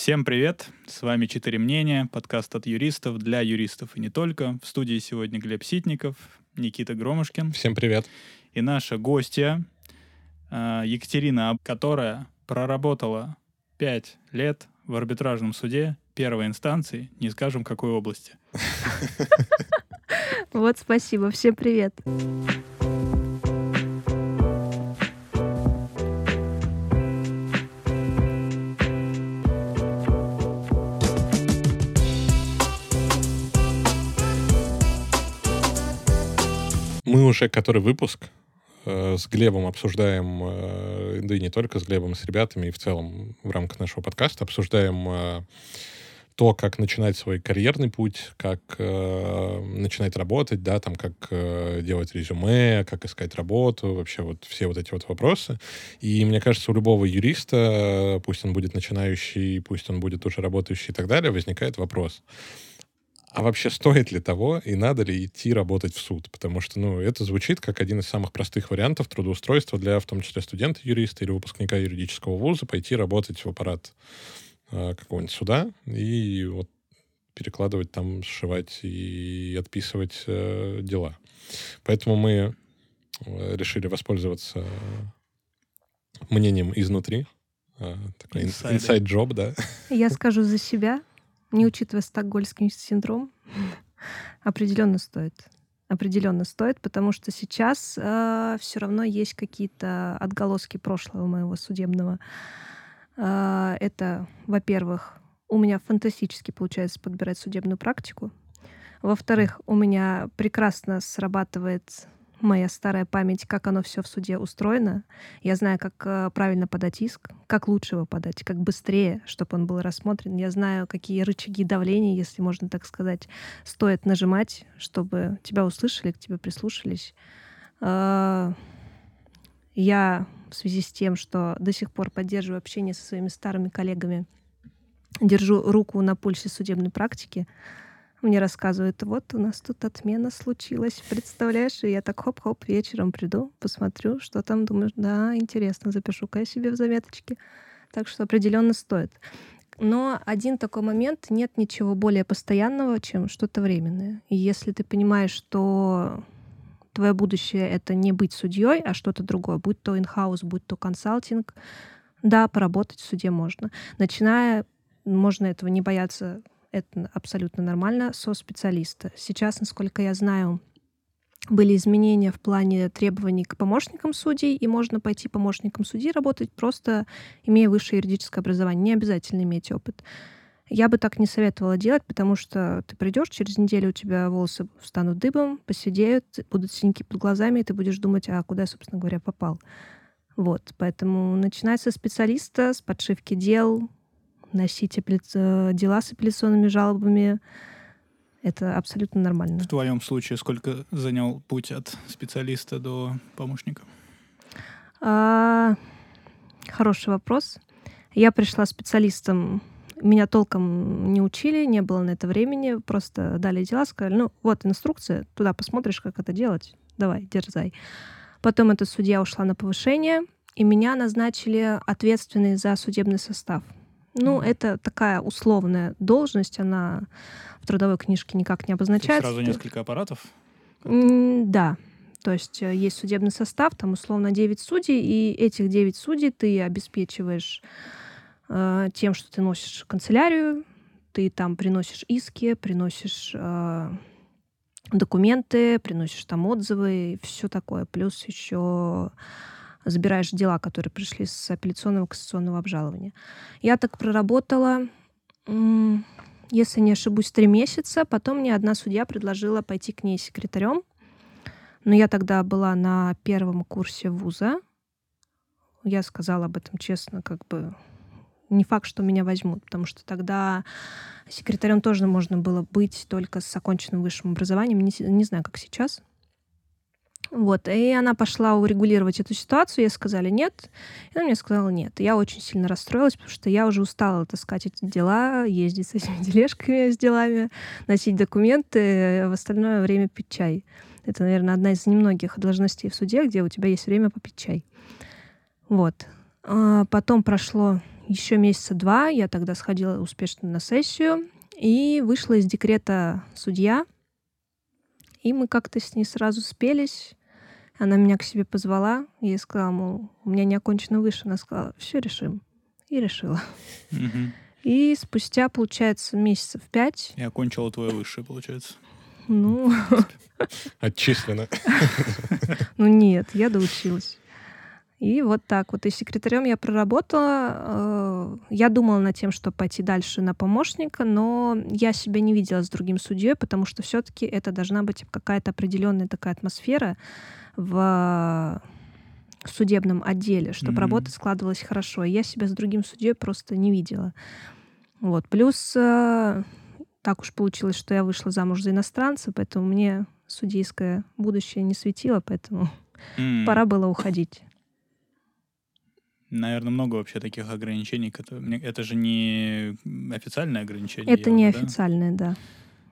Всем привет! С вами «Четыре мнения», подкаст от юристов для юристов и не только. В студии сегодня Глеб Ситников, Никита Громышкин. Всем привет! И наша гостья э, Екатерина, которая проработала пять лет в арбитражном суде первой инстанции, не скажем какой области. Вот спасибо. Всем привет. Мы уже который выпуск э, с Глебом обсуждаем, э, да и не только с Глебом, с ребятами, и в целом в рамках нашего подкаста обсуждаем э, то, как начинать свой карьерный путь, как э, начинать работать, да, там, как э, делать резюме, как искать работу, вообще вот все вот эти вот вопросы. И мне кажется, у любого юриста, пусть он будет начинающий, пусть он будет уже работающий и так далее, возникает вопрос а вообще стоит ли того и надо ли идти работать в суд? Потому что, ну, это звучит как один из самых простых вариантов трудоустройства для, в том числе, студента-юриста или выпускника юридического вуза, пойти работать в аппарат э, какого-нибудь суда и вот перекладывать там, сшивать и отписывать э, дела. Поэтому мы э, решили воспользоваться мнением изнутри. Э, такой инсайд-джоб, да. Я скажу за себя не учитывая стокгольмский синдром, определенно стоит. Определенно стоит, потому что сейчас э, все равно есть какие-то отголоски прошлого моего судебного. Э, это, во-первых, у меня фантастически получается подбирать судебную практику. Во-вторых, у меня прекрасно срабатывает моя старая память, как оно все в суде устроено. Я знаю, как э, правильно подать иск, как лучше его подать, как быстрее, чтобы он был рассмотрен. Я знаю, какие рычаги давления, если можно так сказать, стоит нажимать, чтобы тебя услышали, к тебе прислушались. А, я в связи с тем, что до сих пор поддерживаю общение со своими старыми коллегами, держу руку на пульсе судебной практики, мне рассказывают, вот у нас тут отмена случилась, представляешь? И я так хоп-хоп вечером приду, посмотрю, что там, думаю, да, интересно, запишу-ка я себе в заметочке. Так что определенно стоит. Но один такой момент, нет ничего более постоянного, чем что-то временное. И если ты понимаешь, что твое будущее — это не быть судьей, а что-то другое, будь то инхаус, будь то консалтинг, да, поработать в суде можно. Начиная, можно этого не бояться это абсолютно нормально, со специалиста. Сейчас, насколько я знаю, были изменения в плане требований к помощникам судей, и можно пойти помощником судьи работать, просто имея высшее юридическое образование. Не обязательно иметь опыт. Я бы так не советовала делать, потому что ты придешь, через неделю у тебя волосы встанут дыбом, посидеют, будут синяки под глазами, и ты будешь думать, а куда собственно говоря, попал. Вот, поэтому начинать со специалиста, с подшивки дел, носить апелля... дела с апелляционными жалобами. Это абсолютно нормально. В твоем случае сколько занял путь от специалиста до помощника? А, хороший вопрос. Я пришла специалистом, меня толком не учили, не было на это времени, просто дали дела, сказали, ну вот инструкция, туда посмотришь, как это делать, давай, дерзай. Потом эта судья ушла на повышение, и меня назначили ответственной за судебный состав — ну, mm это такая условная должность, она в трудовой книжке никак не обозначается. Сразу несколько аппаратов? да. То есть э, есть судебный состав, там условно 9 судей, и этих 9 судей ты обеспечиваешь э, тем, что ты носишь канцелярию, ты там приносишь иски, приносишь э, документы, приносишь там отзывы, все такое. Плюс еще забираешь дела, которые пришли с апелляционного кассационного обжалования. Я так проработала, если не ошибусь, три месяца. Потом мне одна судья предложила пойти к ней секретарем. Но я тогда была на первом курсе вуза. Я сказала об этом честно, как бы не факт, что меня возьмут, потому что тогда секретарем тоже можно было быть только с оконченным высшим образованием. Не, не знаю, как сейчас. Вот, и она пошла урегулировать эту ситуацию, ей сказали нет, и она мне сказала нет. Я очень сильно расстроилась, потому что я уже устала таскать эти дела, ездить с этими тележками с делами, носить документы, в остальное время пить чай. Это, наверное, одна из немногих должностей в суде, где у тебя есть время попить чай. Вот. А потом прошло еще месяца два я тогда сходила успешно на сессию и вышла из декрета судья. И мы как-то с ней сразу спелись. Она меня к себе позвала, и я сказала, мол, у меня не окончено выше. Она сказала, все решим. И решила. И спустя, получается, месяцев пять, И окончила твое высшее, получается. ну, Отчислено. ну нет, я доучилась. И вот так вот. И секретарем я проработала. Э, Я думала над тем, чтобы пойти дальше на помощника, но я себя не видела с другим судьей, потому что все-таки это должна быть какая-то определенная такая атмосфера в судебном отделе, чтобы Мгм. работа складывалась хорошо. И я себя с другим судьей просто не видела. Вот. Плюс э, так уж получилось, что я вышла замуж за иностранца, поэтому мне судейское будущее не светило, поэтому М. пора было уходить. Наверное, много вообще таких ограничений. которые- Это же не официальное ограничение. Это не явно, да? официальное, да.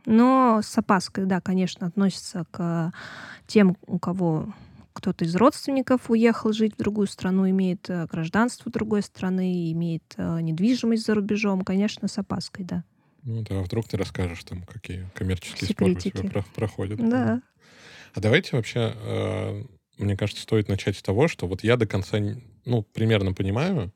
Но с опаской, да, конечно, относится к тем, у кого кто-то из родственников уехал жить в другую страну, имеет э, гражданство другой страны, имеет э, недвижимость за рубежом, конечно, с опаской, да. Ну да, вдруг ты расскажешь там, какие коммерческие споры у тебя Секретики. про- проходят. Да. А давайте вообще, э, мне кажется, стоит начать с того, что вот я до конца, ну, примерно понимаю,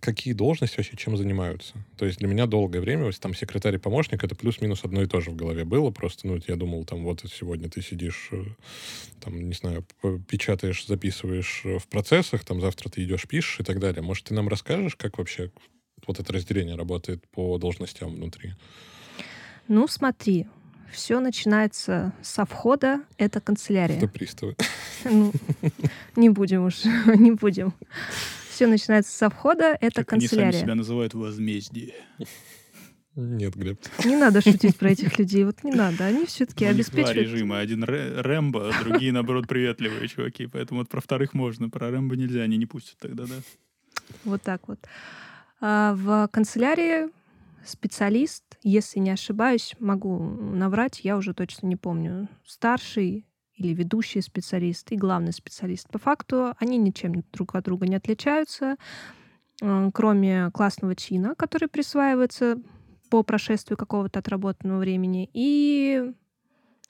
какие должности вообще чем занимаются. То есть для меня долгое время, вот там секретарь и помощник, это плюс-минус одно и то же в голове было. Просто, ну, я думал, там, вот сегодня ты сидишь, э, там, не знаю, печатаешь, записываешь э, в процессах, там, завтра ты идешь, пишешь и так далее. Может, ты нам расскажешь, как вообще вот это разделение работает по должностям внутри? Ну, смотри, все начинается со входа, это Это канцелярия. приставы. Ну, не будем уж, не будем. Все начинается со входа, это Как они сами канцелярия. себя называют возмездие. Нет, Глеб. Не надо шутить про этих людей, вот не надо. Они все-таки У них два обеспечивают... режима. Один Рэ- Рэмбо, а другие, наоборот, приветливые чуваки. Поэтому вот про вторых можно, про Рэмбо нельзя, они не пустят тогда, да? Вот так вот. А в канцелярии специалист, если не ошибаюсь, могу наврать, я уже точно не помню, старший или ведущий специалист и главный специалист. По факту они ничем друг от друга не отличаются, э, кроме классного чина, который присваивается по прошествию какого-то отработанного времени, и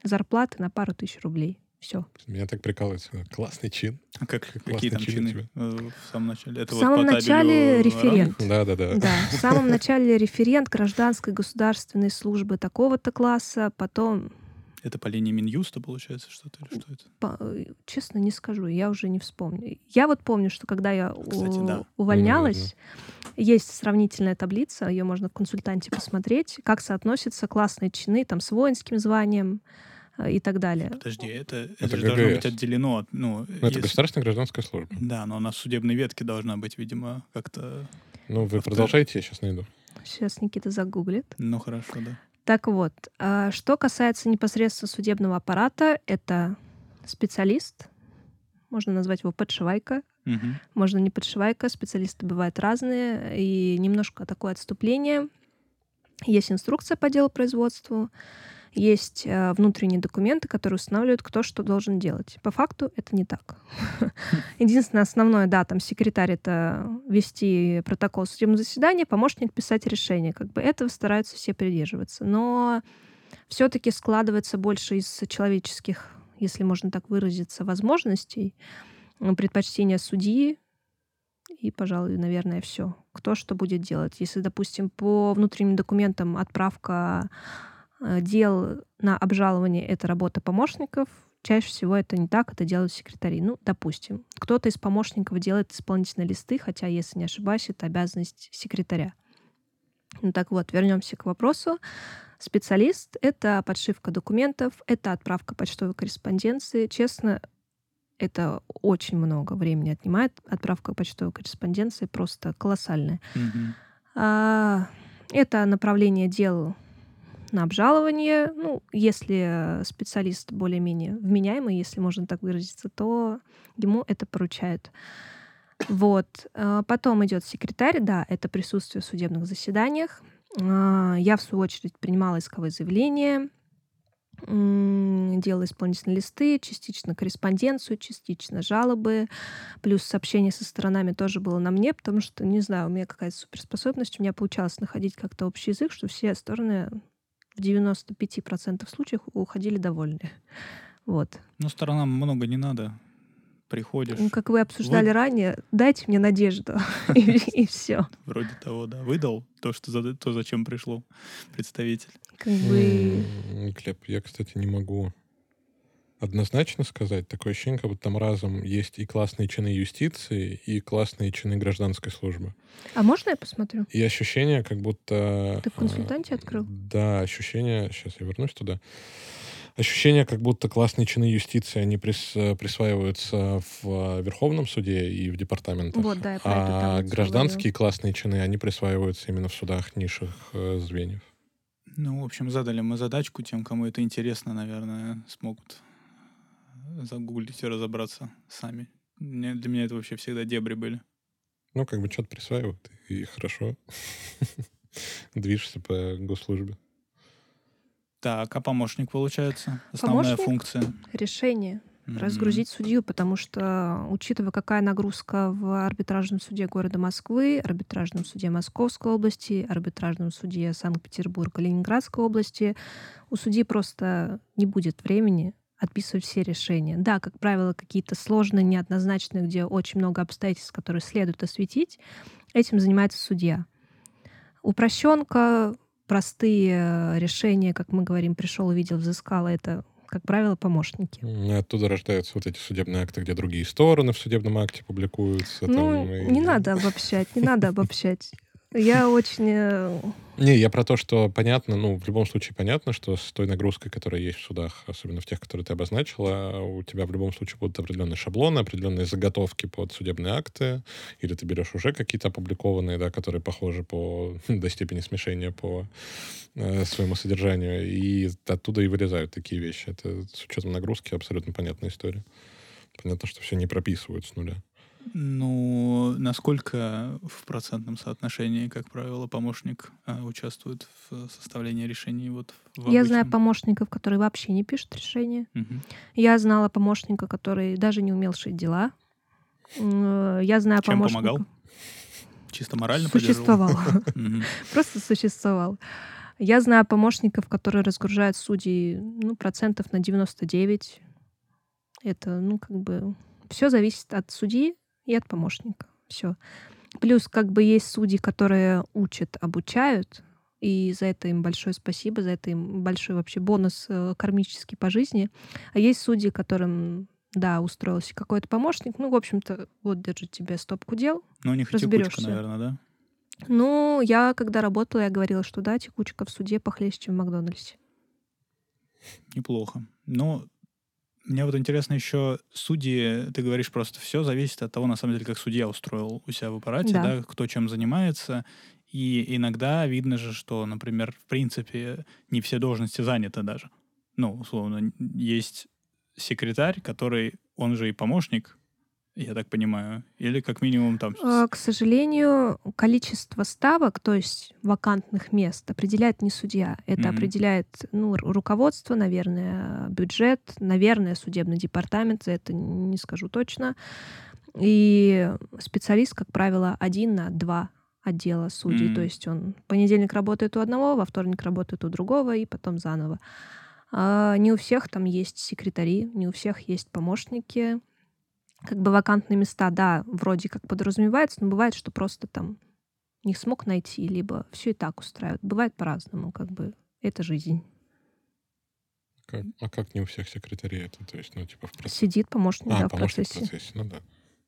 зарплаты на пару тысяч рублей. Все. Меня так прикалывается. Классный чин. А как, Классный какие там чин чины э, в самом начале? Это В вот самом табелю начале референт. Да-да-да. Да, в самом начале референт гражданской государственной службы такого-то класса, потом, Это по линии Минюста, получается, что-то? Или что это? по- э, честно не скажу, я уже не вспомню. Я вот помню, что когда я у- Кстати, да. увольнялась, есть сравнительная таблица, ее можно в консультанте посмотреть, как соотносятся классные чины там с воинским званием э, и так далее. Подожди, это, это, Это же должно быть отделено от... Ну, Ну, это если- государственная гражданская служба. Да, но она в судебной ветке должна быть, видимо, как-то... Ну, вы Авто- продолжайте, я сейчас найду. Сейчас Никита загуглит. Ну, хорошо, да. Так вот, а, что касается непосредственно судебного аппарата, это специалист, можно назвать его подшивайка, Мгм. можно не подшивайка, специалисты бывают разные, и немножко такое отступление. Есть инструкция по делу производству, есть э, внутренние документы, которые устанавливают, кто что должен делать. По факту это не так. Единственное основное, да, там секретарь это вести протокол судебного заседания, помощник писать решение. Как бы этого стараются все придерживаться. Но все-таки складывается больше из человеческих, если можно так выразиться, возможностей, предпочтения судьи, и, пожалуй, наверное, все. Кто что будет делать. Если, допустим, по внутренним документам отправка дел на обжалование — это работа помощников, чаще всего это не так, это делают секретари. Ну, допустим, кто-то из помощников делает исполнительные листы, хотя, если не ошибаюсь, это обязанность секретаря. Ну так вот, вернемся к вопросу. Специалист — это подшивка документов, это отправка почтовой корреспонденции. Честно, это очень много времени отнимает. Отправка почтовой корреспонденции просто колоссальная. Мгм. А, Это направление дел на обжалование. Ну, если специалист более-менее вменяемый, если можно так выразиться, то ему это поручают. Вот. А, Потом идет секретарь, да, это присутствие в судебных заседаниях. А, Я, в свою очередь, принимала исковые заявления, делала исполнительные листы, частично корреспонденцию, частично жалобы, плюс сообщение со сторонами тоже было на мне, потому что, не знаю, у меня какая-то суперспособность, у меня получалось находить как-то общий язык, что все стороны в 95% случаев уходили довольны. Вот. Ну, сторонам много не надо. Приходишь. Ну, Как вы обсуждали Вот. ранее, дайте мне надежду, и все. Вроде того, да. Выдал то, что то, зачем пришел представитель. Как бы... Глеб, я, кстати, не могу однозначно сказать. Такое ощущение, как будто там разом есть и классные чины юстиции, и классные чины гражданской службы. А можно я посмотрю? И ощущение, как будто... Ты в консультанте э, открыл? Да, ощущение... Сейчас я вернусь туда. Ощущение, как будто классные чины юстиции, они прис- присваиваются в э, Верховном суде и в департаментах. Вот, да, я про а гражданские классные чины, они присваиваются именно в судах низших э, звеньев. Ну, в общем, задали мы задачку тем, кому это интересно, наверное, смогут загуглить и разобраться сами. Мне- Для меня это вообще всегда дебри были. Ну, как бы что-то присваивают, и хорошо. Движешься по госслужбе. Так, а помощник, получается? Основная Помощник? функция. Решение. Мгм. разгрузить судью, потому что, учитывая, какая нагрузка в арбитражном суде города Москвы, арбитражном суде Московской области, арбитражном суде Санкт-Петербурга, Ленинградской области, у судьи просто не будет времени отписывать все решения. Да, как правило, какие-то сложные, неоднозначные, где очень много обстоятельств, которые следует осветить, этим занимается судья. Упрощенка, простые решения, как мы говорим, пришел, увидел, взыскал, это, как правило, помощники. Оттуда рождаются вот эти судебные акты, где другие стороны в судебном акте публикуются. Ну, там, и- не надо обобщать, не надо обобщать. Я очень... э, Не, я про то, что понятно, ну, в любом случае понятно, что с той нагрузкой, которая есть в судах, особенно в тех, которые ты обозначила, у тебя в любом случае будут определенные шаблоны, определенные заготовки под судебные акты, или ты берешь уже какие-то опубликованные, да, которые похожи по до степени смешения по э, своему содержанию, и оттуда и вырезают такие вещи. Это с учетом нагрузки абсолютно понятная история. Понятно, что все не прописывают с нуля. Ну, насколько в процентном соотношении, как правило, помощник а, участвует в составлении решений? Вот в Я знаю обычном? помощников, которые вообще не пишут решения. Мгм. Я знала помощника, который даже не умел шить дела. Э, Я знаю Чем помощника... помогал? Чисто морально? Существовал. Просто существовал. Я знаю помощников, которые разгружают судей, ну, процентов на 99. Это, ну, как бы... Все зависит от судьи и от помощника. Все. Плюс, как бы, есть судьи, которые учат, обучают, и за это им большое спасибо, за это им большой вообще бонус э, кармический по жизни. А есть судьи, которым, да, устроился какой-то помощник, ну, в общем-то, вот держит тебе стопку дел, Ну, у них Разберёшься. наверное, да? ну, я когда работала, я говорила, что да, текучка в суде похлеще, чем в Макдональдсе. Неплохо. Но мне вот интересно еще судьи, ты говоришь просто, все зависит от того, на самом деле, как судья устроил у себя в аппарате, Да. да, кто чем занимается. И иногда видно же, что, например, в принципе, не все должности заняты даже. Ну, условно, есть секретарь, который, он же и помощник, я так понимаю, или как минимум там... А, К сожалению, количество ставок, то есть вакантных мест, определяет не судья. Это Мгм. определяет ну, ру- руководство, наверное, бюджет, наверное, судебный департамент, за это не скажу точно. И специалист, как правило, один на два отдела судей. Мгм. То есть он в понедельник работает у одного, во вторник работает у другого, и потом заново. А не у всех там есть секретари, не у всех есть помощники. Как бы вакантные места, да, вроде как подразумевается, но бывает, что просто там не смог найти, либо все и так устраивает. Бывает по-разному, как бы это жизнь. Как- а как не у всех секретарей это? То есть, ну, типа в процессе. Сидит помощник, А, да, в помощник в процессе. процессе, ну да.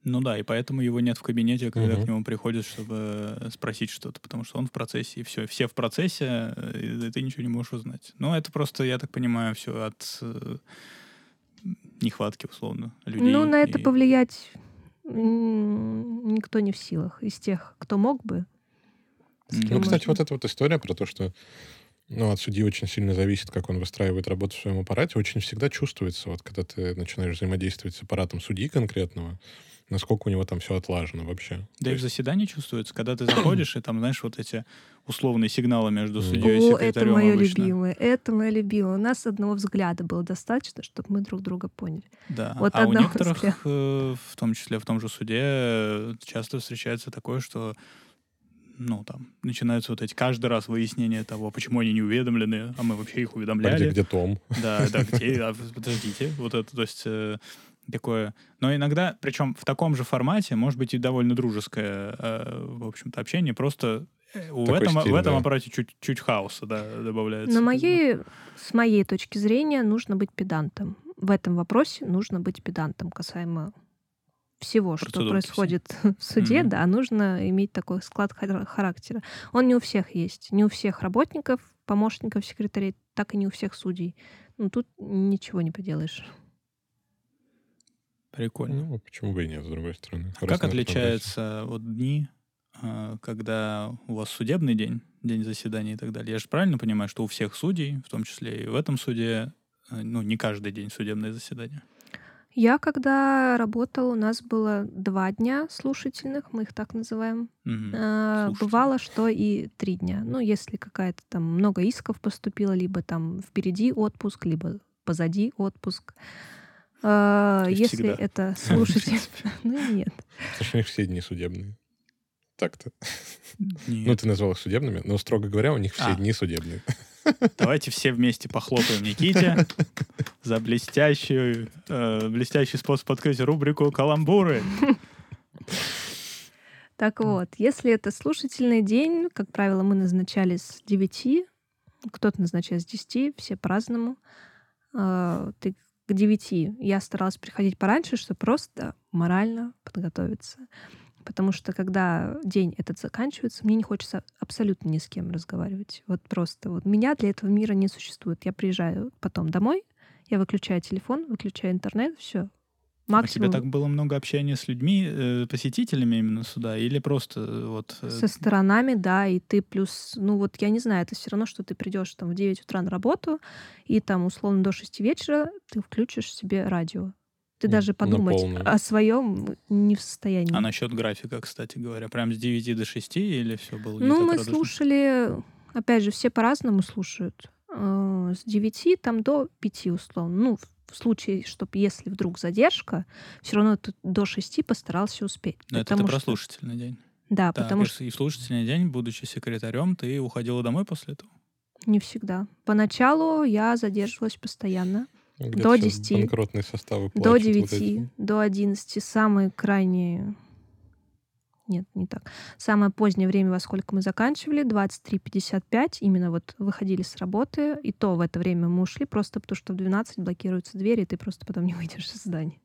Ну да, и поэтому его нет в кабинете, когда Мгм. к нему приходят, чтобы спросить что-то, потому что он в процессе, и все. Все в процессе, э, и ты ничего не можешь узнать. Ну, это просто, я так понимаю, все от э, нехватки, условно, людей. Ну, на это и- повлиять никто не в силах. Из тех, кто мог бы. Ну, кстати, можно. вот эта вот история про то, что Ну, от судьи очень сильно зависит, как он выстраивает работу в своем аппарате. Очень всегда чувствуется, вот когда ты начинаешь взаимодействовать с аппаратом судьи конкретного, насколько у него там все отлажено вообще. Да и в заседании чувствуется, когда ты заходишь, и там, знаешь, вот эти условные сигналы между судьей и О, это секретарем мое обычно. любимое, это мое любимое. У нас одного взгляда было достаточно, чтобы мы друг друга поняли. Да. Вот а у некоторых, взгляда. э, в том числе в том же суде, э, часто встречается такое, что ну, там, начинаются вот эти каждый раз выяснения того, почему они не уведомлены, а мы вообще их А где, уведомляли. где Том? Да, да, где, а, подождите, вот это, то есть э, такое. Но иногда, причем в таком же формате, может быть и довольно дружеское, э, в общем-то, общение, просто э, в Такой этом, стиль, в этом да. аппарате чуть, чуть хаоса, да, добавляется. На моей, с моей точки зрения, нужно быть педантом. В этом вопросе нужно быть педантом касаемо всего, что происходит в суде, Мгм. да, нужно иметь такой склад хар- характера. Он не у всех есть. Не у всех работников, помощников, секретарей, так и не у всех судей. Ну, тут ничего не поделаешь. Прикольно. Ну, почему бы и нет, с другой стороны. А как отличаются вот дни, а, когда у вас судебный день, день заседания и так далее? Я же правильно понимаю, что у всех судей, в том числе и в этом суде, э, ну, не каждый день судебное заседание? Я, когда работала, у нас было два дня слушательных, мы их так называем. Мгм. А. Бывало, что и три дня. Ну, если какая-то там много исков поступило, либо там впереди отпуск, либо позади отпуск. А, Если всегда. это слушатель... Ну, нет. Потому что у них все дни судебные. Так-то. Ну, ты назвал их судебными, но, строго говоря, у них все А. дни судебные. Давайте все вместе похлопаем Никите за блестящую, э, блестящий способ открыть рубрику «Каламбуры». Так вот, если это слушательный день, как правило, мы назначали с 9, кто-то назначает с 10, все по-разному. А, Ты 9 я старалась приходить пораньше, чтобы просто морально подготовиться. Потому что когда день этот заканчивается, мне не хочется абсолютно ни с кем разговаривать. Вот просто вот меня для этого мира не существует. Я приезжаю потом домой, я выключаю телефон, выключаю интернет, все. А у тебя Максимум так было много общения с людьми, э, посетителями именно суда, или просто э, вот... э, Со сторонами, да, и ты плюс, ну вот я не знаю, это все равно, что ты придешь там в 9 утра на работу, и там условно до 6 вечера ты включишь себе радио. Ты даже подумать о своем не в состоянии. А насчет графика, кстати говоря, прям с 9 до 6 или все было ну, мы радужно? слушали, опять же, все по-разному слушают. Э, С 9 там до 5 условно. Ну, в случае, чтобы если вдруг задержка, все равно ты до 6 постарался успеть. Но это ты про что- слушательный день. Да, Так, потому и что и в слушательный день, будучи секретарем, ты уходила домой после этого? не всегда. Поначалу я задерживалась постоянно. Где-то До сейчас 10. Банкротные составы До плачут вот 9, эти. до 11. Самые крайние... Нет, не так. Самое позднее время, во сколько мы заканчивали, 23.55. Именно вот выходили с работы. И то в это время мы ушли, просто потому что в 12 блокируются двери, и ты просто потом не выйдешь из здания.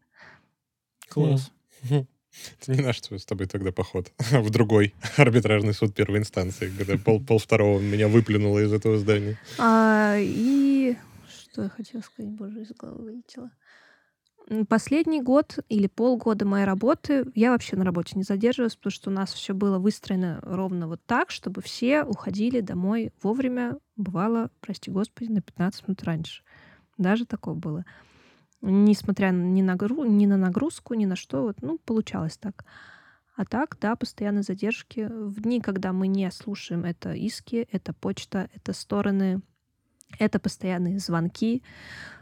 Класс. Это не наш с тобой тогда поход, а в другой арбитражный суд первой инстанции, когда пол, пол второго меня выплюнуло из этого здания. А, и что я хотела сказать, боже, из головы вылетело. Последний год или полгода моей работы я вообще на работе не задерживалась, потому что у нас все было выстроено ровно вот так, чтобы все уходили домой вовремя, бывало, прости господи, на 15 минут раньше. Даже такое было. Несмотря ни на, гру- ни на нагрузку, ни на что, вот, ну, получалось так. А так, да, постоянные задержки. В дни, когда мы не слушаем, это иски, это почта, это стороны, это постоянные звонки.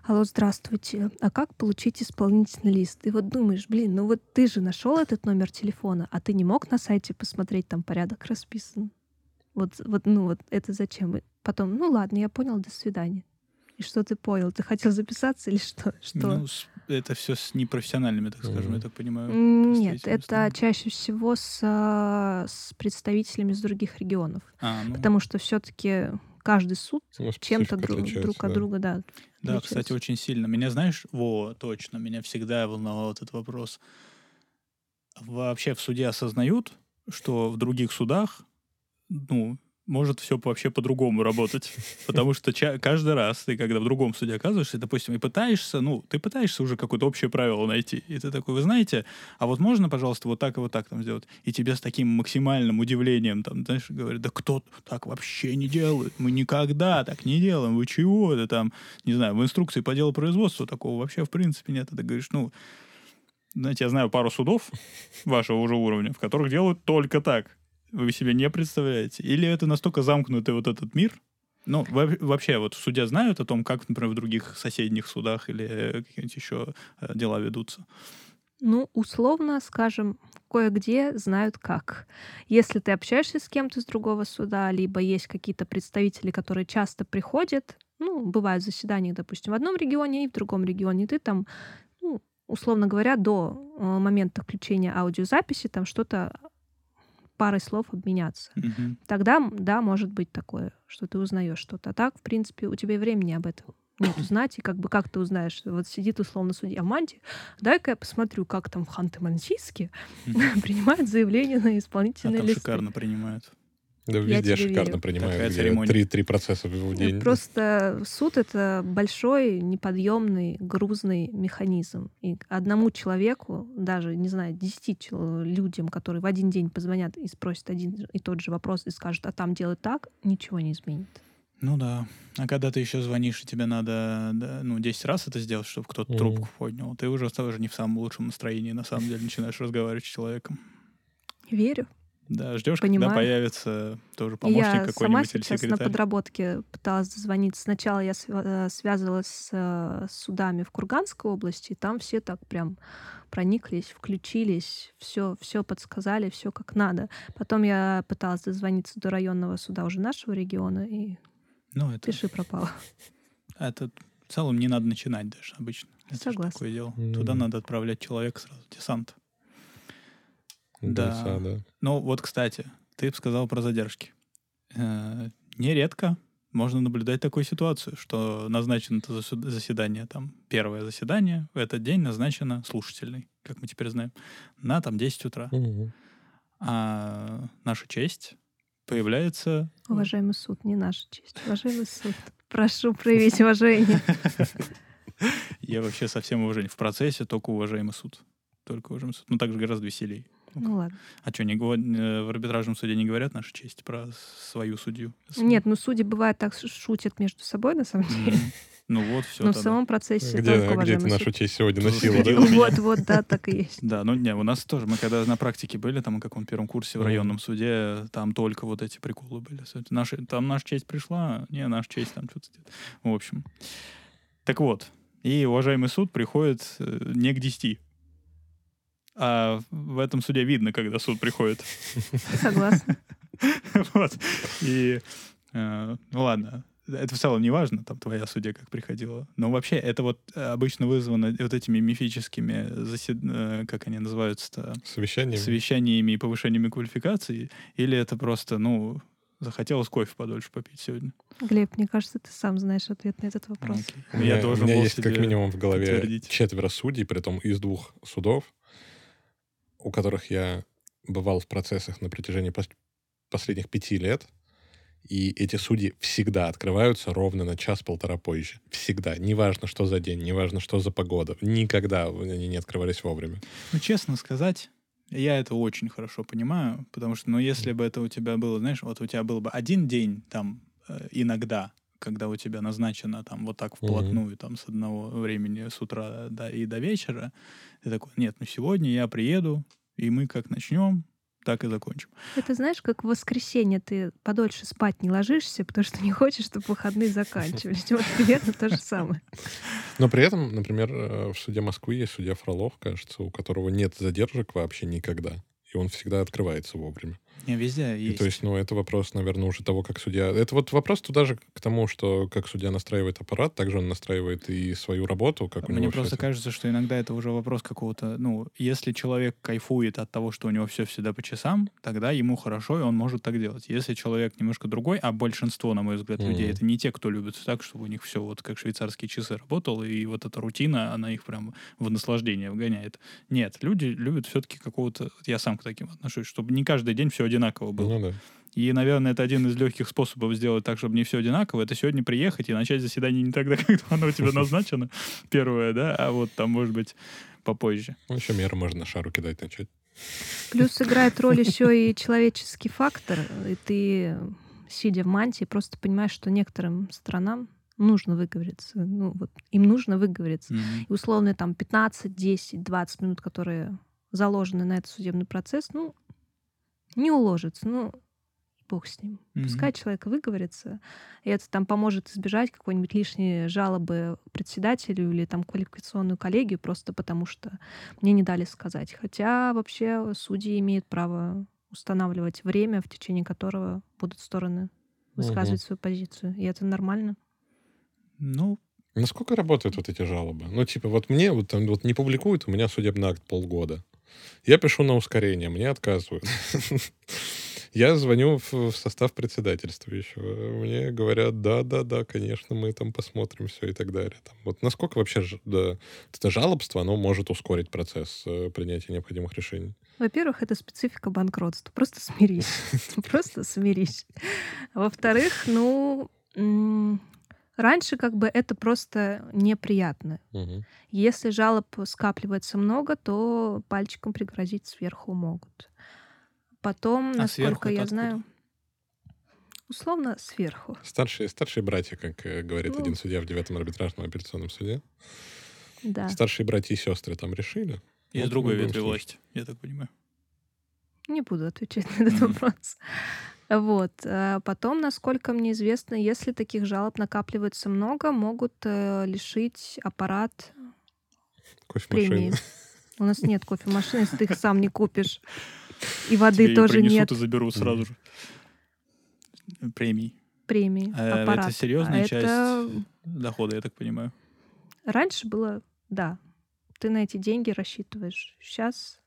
Алло, здравствуйте. А как получить исполнительный лист? И вот думаешь, блин, ну вот ты же нашел этот номер телефона, а ты не мог на сайте посмотреть, там порядок расписан. Вот, вот, ну вот это зачем? И потом, ну ладно, я понял, до свидания. И что ты понял? Ты хотел записаться или что? Что? Ну, с- это все с непрофессиональными, так скажем, я Мгм. так понимаю. Нет, это чаще всего с, а, с представителями из других регионов. А, ну, Потому что все-таки каждый суд чем-то друг, друг от да. друга, да. Да, кстати, очень сильно. Меня, знаешь, во, точно, меня всегда волновал этот вопрос. Вообще в суде осознают, что в других судах, ну, может все вообще по-другому работать. Потому что каждый раз ты, когда в другом суде оказываешься, допустим, и пытаешься, ну, ты пытаешься уже какое-то общее правило найти. И ты такой, вы знаете, а вот можно, пожалуйста, вот так и вот так там сделать? И тебе с таким максимальным удивлением там, знаешь, говорят, да кто так вообще не делает? Мы никогда так не делаем. Вы чего? Это там, не знаю, в инструкции по делу производства такого вообще в принципе нет. И ты говоришь, ну, знаете, я знаю пару судов вашего уже уровня, в которых делают только так вы себе не представляете? Или это настолько замкнутый вот этот мир? Ну, вообще, вот судья знают о том, как, например, в других соседних судах или какие-нибудь еще э, дела ведутся? Ну, условно, скажем, кое-где знают как. Если ты общаешься с кем-то из другого суда, либо есть какие-то представители, которые часто приходят, ну, бывают заседания, допустим, в одном регионе и в другом регионе, ты там, ну, условно говоря, до э, момента включения аудиозаписи там что-то парой слов обменяться. Угу. Тогда, да, может быть такое, что ты узнаешь что-то. А так, в принципе, у тебя времени об этом нет узнать, и как бы как ты узнаешь, вот сидит условно судья в манте, дай-ка я посмотрю, как там в Ханты-Мансийске принимают заявление на исполнительные а там листы. шикарно принимают. Да, везде шикарно верю. принимают, где три, три процесса в день. Просто суд — это большой, неподъемный, грузный механизм. И одному человеку, даже, не знаю, десяти людям, которые в один день позвонят и спросят один и тот же вопрос и скажут, а там делать так, ничего не изменит. Ну да. А когда ты еще звонишь, и тебе надо да, ну, 10 раз это сделать, чтобы кто-то mm. трубку поднял, ты уже тоже не в самом лучшем настроении, на самом деле, начинаешь разговаривать с человеком. Верю. Да, ждешь, Понимаю. когда появится тоже помощник я какой-нибудь сама или сейчас секретарь. на подработке пыталась дозвониться. Сначала я э, связывалась с э, судами в Курганской области, и там все так прям прониклись, включились, все, все подсказали, все как надо. Потом я пыталась дозвониться до районного суда уже нашего региона, и ну, это... пиши пропало. Это в целом не надо начинать даже обычно. Это Согласна. такое дело. Mm. Туда надо отправлять человека сразу, десант. Да. да. Ну вот, кстати, ты сказал про задержки. Э, нередко можно наблюдать такую ситуацию, что назначено это заседание, там, первое заседание, в этот день назначено слушательный, как мы теперь знаем, на там 10 утра. Угу. А наша честь появляется... Уважаемый суд, не наша честь. Уважаемый суд, прошу проявить уважение. Я вообще совсем уважение. В процессе только уважаемый суд. Только уважаемый суд. Ну, так же гораздо Ну ладно. А что, не, э, в арбитражном суде не говорят нашу честь про свою судью? Нет, ну судьи бывают так шутят между собой, на самом деле. Ну вот, все. Но в самом процессе где, только где ты нашу честь сегодня носила? Вот, вот, да, так и есть. Да, ну не, у нас тоже, мы когда на практике были, там, на каком первом курсе в районном суде, там только вот эти приколы были. Наши, там наша честь пришла, не, наша честь там что-то... В общем. Так вот, и уважаемый суд приходит э, не к 10, а в этом суде видно, когда суд приходит. Согласна. Вот. И, э, ну ладно, это в целом не важно, там твоя судья как приходила. Но вообще это вот обычно вызвано вот этими мифическими, засед... Э, как они называются-то? Совещаниями. Совещаниями и повышениями квалификации. Или это просто, ну, захотелось кофе подольше попить сегодня? Глеб, мне кажется, ты сам знаешь ответ на этот вопрос. Okay. У меня, я у меня есть как минимум в голове четверо судей, при том из двух судов у которых я бывал в процессах на протяжении пос- последних пяти лет, и эти судьи всегда открываются ровно на час-полтора позже. Всегда. Неважно, что за день, неважно, что за погода. Никогда они не открывались вовремя. Ну, честно сказать, я это очень хорошо понимаю, потому что, ну, если бы это у тебя было, знаешь, вот у тебя был бы один день там э, иногда, когда у тебя назначено там вот так вплотную, mm-hmm. там с одного времени с утра да, и до вечера, ты такой, нет, ну сегодня я приеду, и мы как начнем, так и закончим. Это знаешь, как в воскресенье ты подольше спать не ложишься, потому что не хочешь, чтобы выходные заканчивались. Вот примерно то же самое. Но при этом, например, э, в суде Москвы есть судья Фролов, кажется, у которого нет задержек вообще никогда. И он всегда открывается вовремя. Не, везде есть. И, то есть, ну, это вопрос, наверное, уже того, как судья... Это вот вопрос туда же к тому, что как судья настраивает аппарат, также он настраивает и свою работу, как Мне просто кажется, что иногда это уже вопрос какого-то... Ну, если человек кайфует от того, что у него все всегда по часам, тогда ему хорошо, и он может так делать. Если человек немножко другой, а большинство, на мой взгляд, mm-hmm. людей, это не те, кто любит так, чтобы у них все вот как швейцарские часы работало, и вот эта рутина, она их прям в наслаждение вгоняет. Нет, люди любят все-таки какого-то... Я сам к таким отношусь, чтобы не каждый день все одинаково было. Ну, да. И, наверное, это один из легких способов сделать так, чтобы не все одинаково. Это сегодня приехать и начать заседание не тогда, когда оно у тебя назначено, первое, да, а вот там, может быть, попозже. Ну, еще меры можно на шару кидать начать. Плюс играет роль еще и человеческий фактор. И ты, сидя в мантии, просто понимаешь, что некоторым странам нужно выговориться. Ну, вот им нужно выговориться. Мгм. И условно там 15, 10, 20 минут, которые заложены на этот судебный процесс, ну, не уложится. Ну, бог с ним. Мгм. Пускай человек выговорится, и это там поможет избежать какой-нибудь лишней жалобы председателю или там квалификационную коллегию просто потому, что мне не дали сказать. Хотя вообще судьи имеют право устанавливать время, в течение которого будут стороны высказывать свою позицию. И это нормально. Ну, Насколько работают вот эти жалобы? Ну, типа, вот мне вот, там, вот не публикуют, у меня судебный акт полгода. Я пишу на ускорение, мне отказывают. Я звоню в состав председательства еще. Мне говорят, да-да-да, конечно, мы там посмотрим все и так далее. Там, вот насколько вообще да, это жалобство, оно может ускорить процесс э, принятия необходимых решений? Во-первых, это специфика банкротства. Просто смирись. Просто смирись. Во-вторых, ну, раньше как бы это просто неприятно. Мгм. Если жалоб скапливается много, то пальчиком пригрозить сверху могут. Потом, А насколько я откуда? знаю, условно сверху. Старшие, старшие братья, как э, говорит Ну. один судья в девятом арбитражном апелляционном суде. Да. Старшие братья и сестры там решили. из Вот другой ветви власти, я так понимаю. Не буду отвечать на этот Мгм. вопрос. Вот. а Потом, насколько мне известно, если таких жалоб накапливается много, могут э, лишить аппарат премии. У нас нет кофемашины, если ты их сам не купишь. И воды Тебе тоже принесут нет. и заберут сразу же. Премий. Премии. А аппарат. это серьезная А часть это дохода, я так понимаю. Раньше было, да, ты на эти деньги рассчитываешь. Сейчас,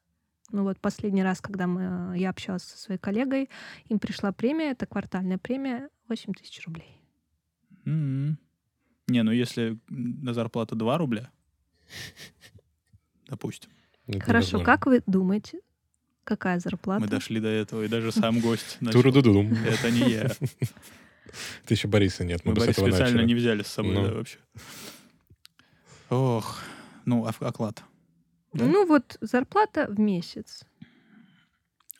ну вот последний раз, когда мы, я общалась со своей коллегой, им пришла премия, это квартальная премия, 8 тысяч рублей. М. Не, ну если на зарплата 2 рубля, допустим, Хорошо, как вы думаете, какая зарплата? мы дошли до этого, и даже сам гость начал. Это не я. Ты еще Бориса нет, мы, Мы бы с Борис этого специально начали. не взяли с собой, Ну. да, вообще. Ох, ну, а- оклад. Да? Ну вот зарплата в месяц.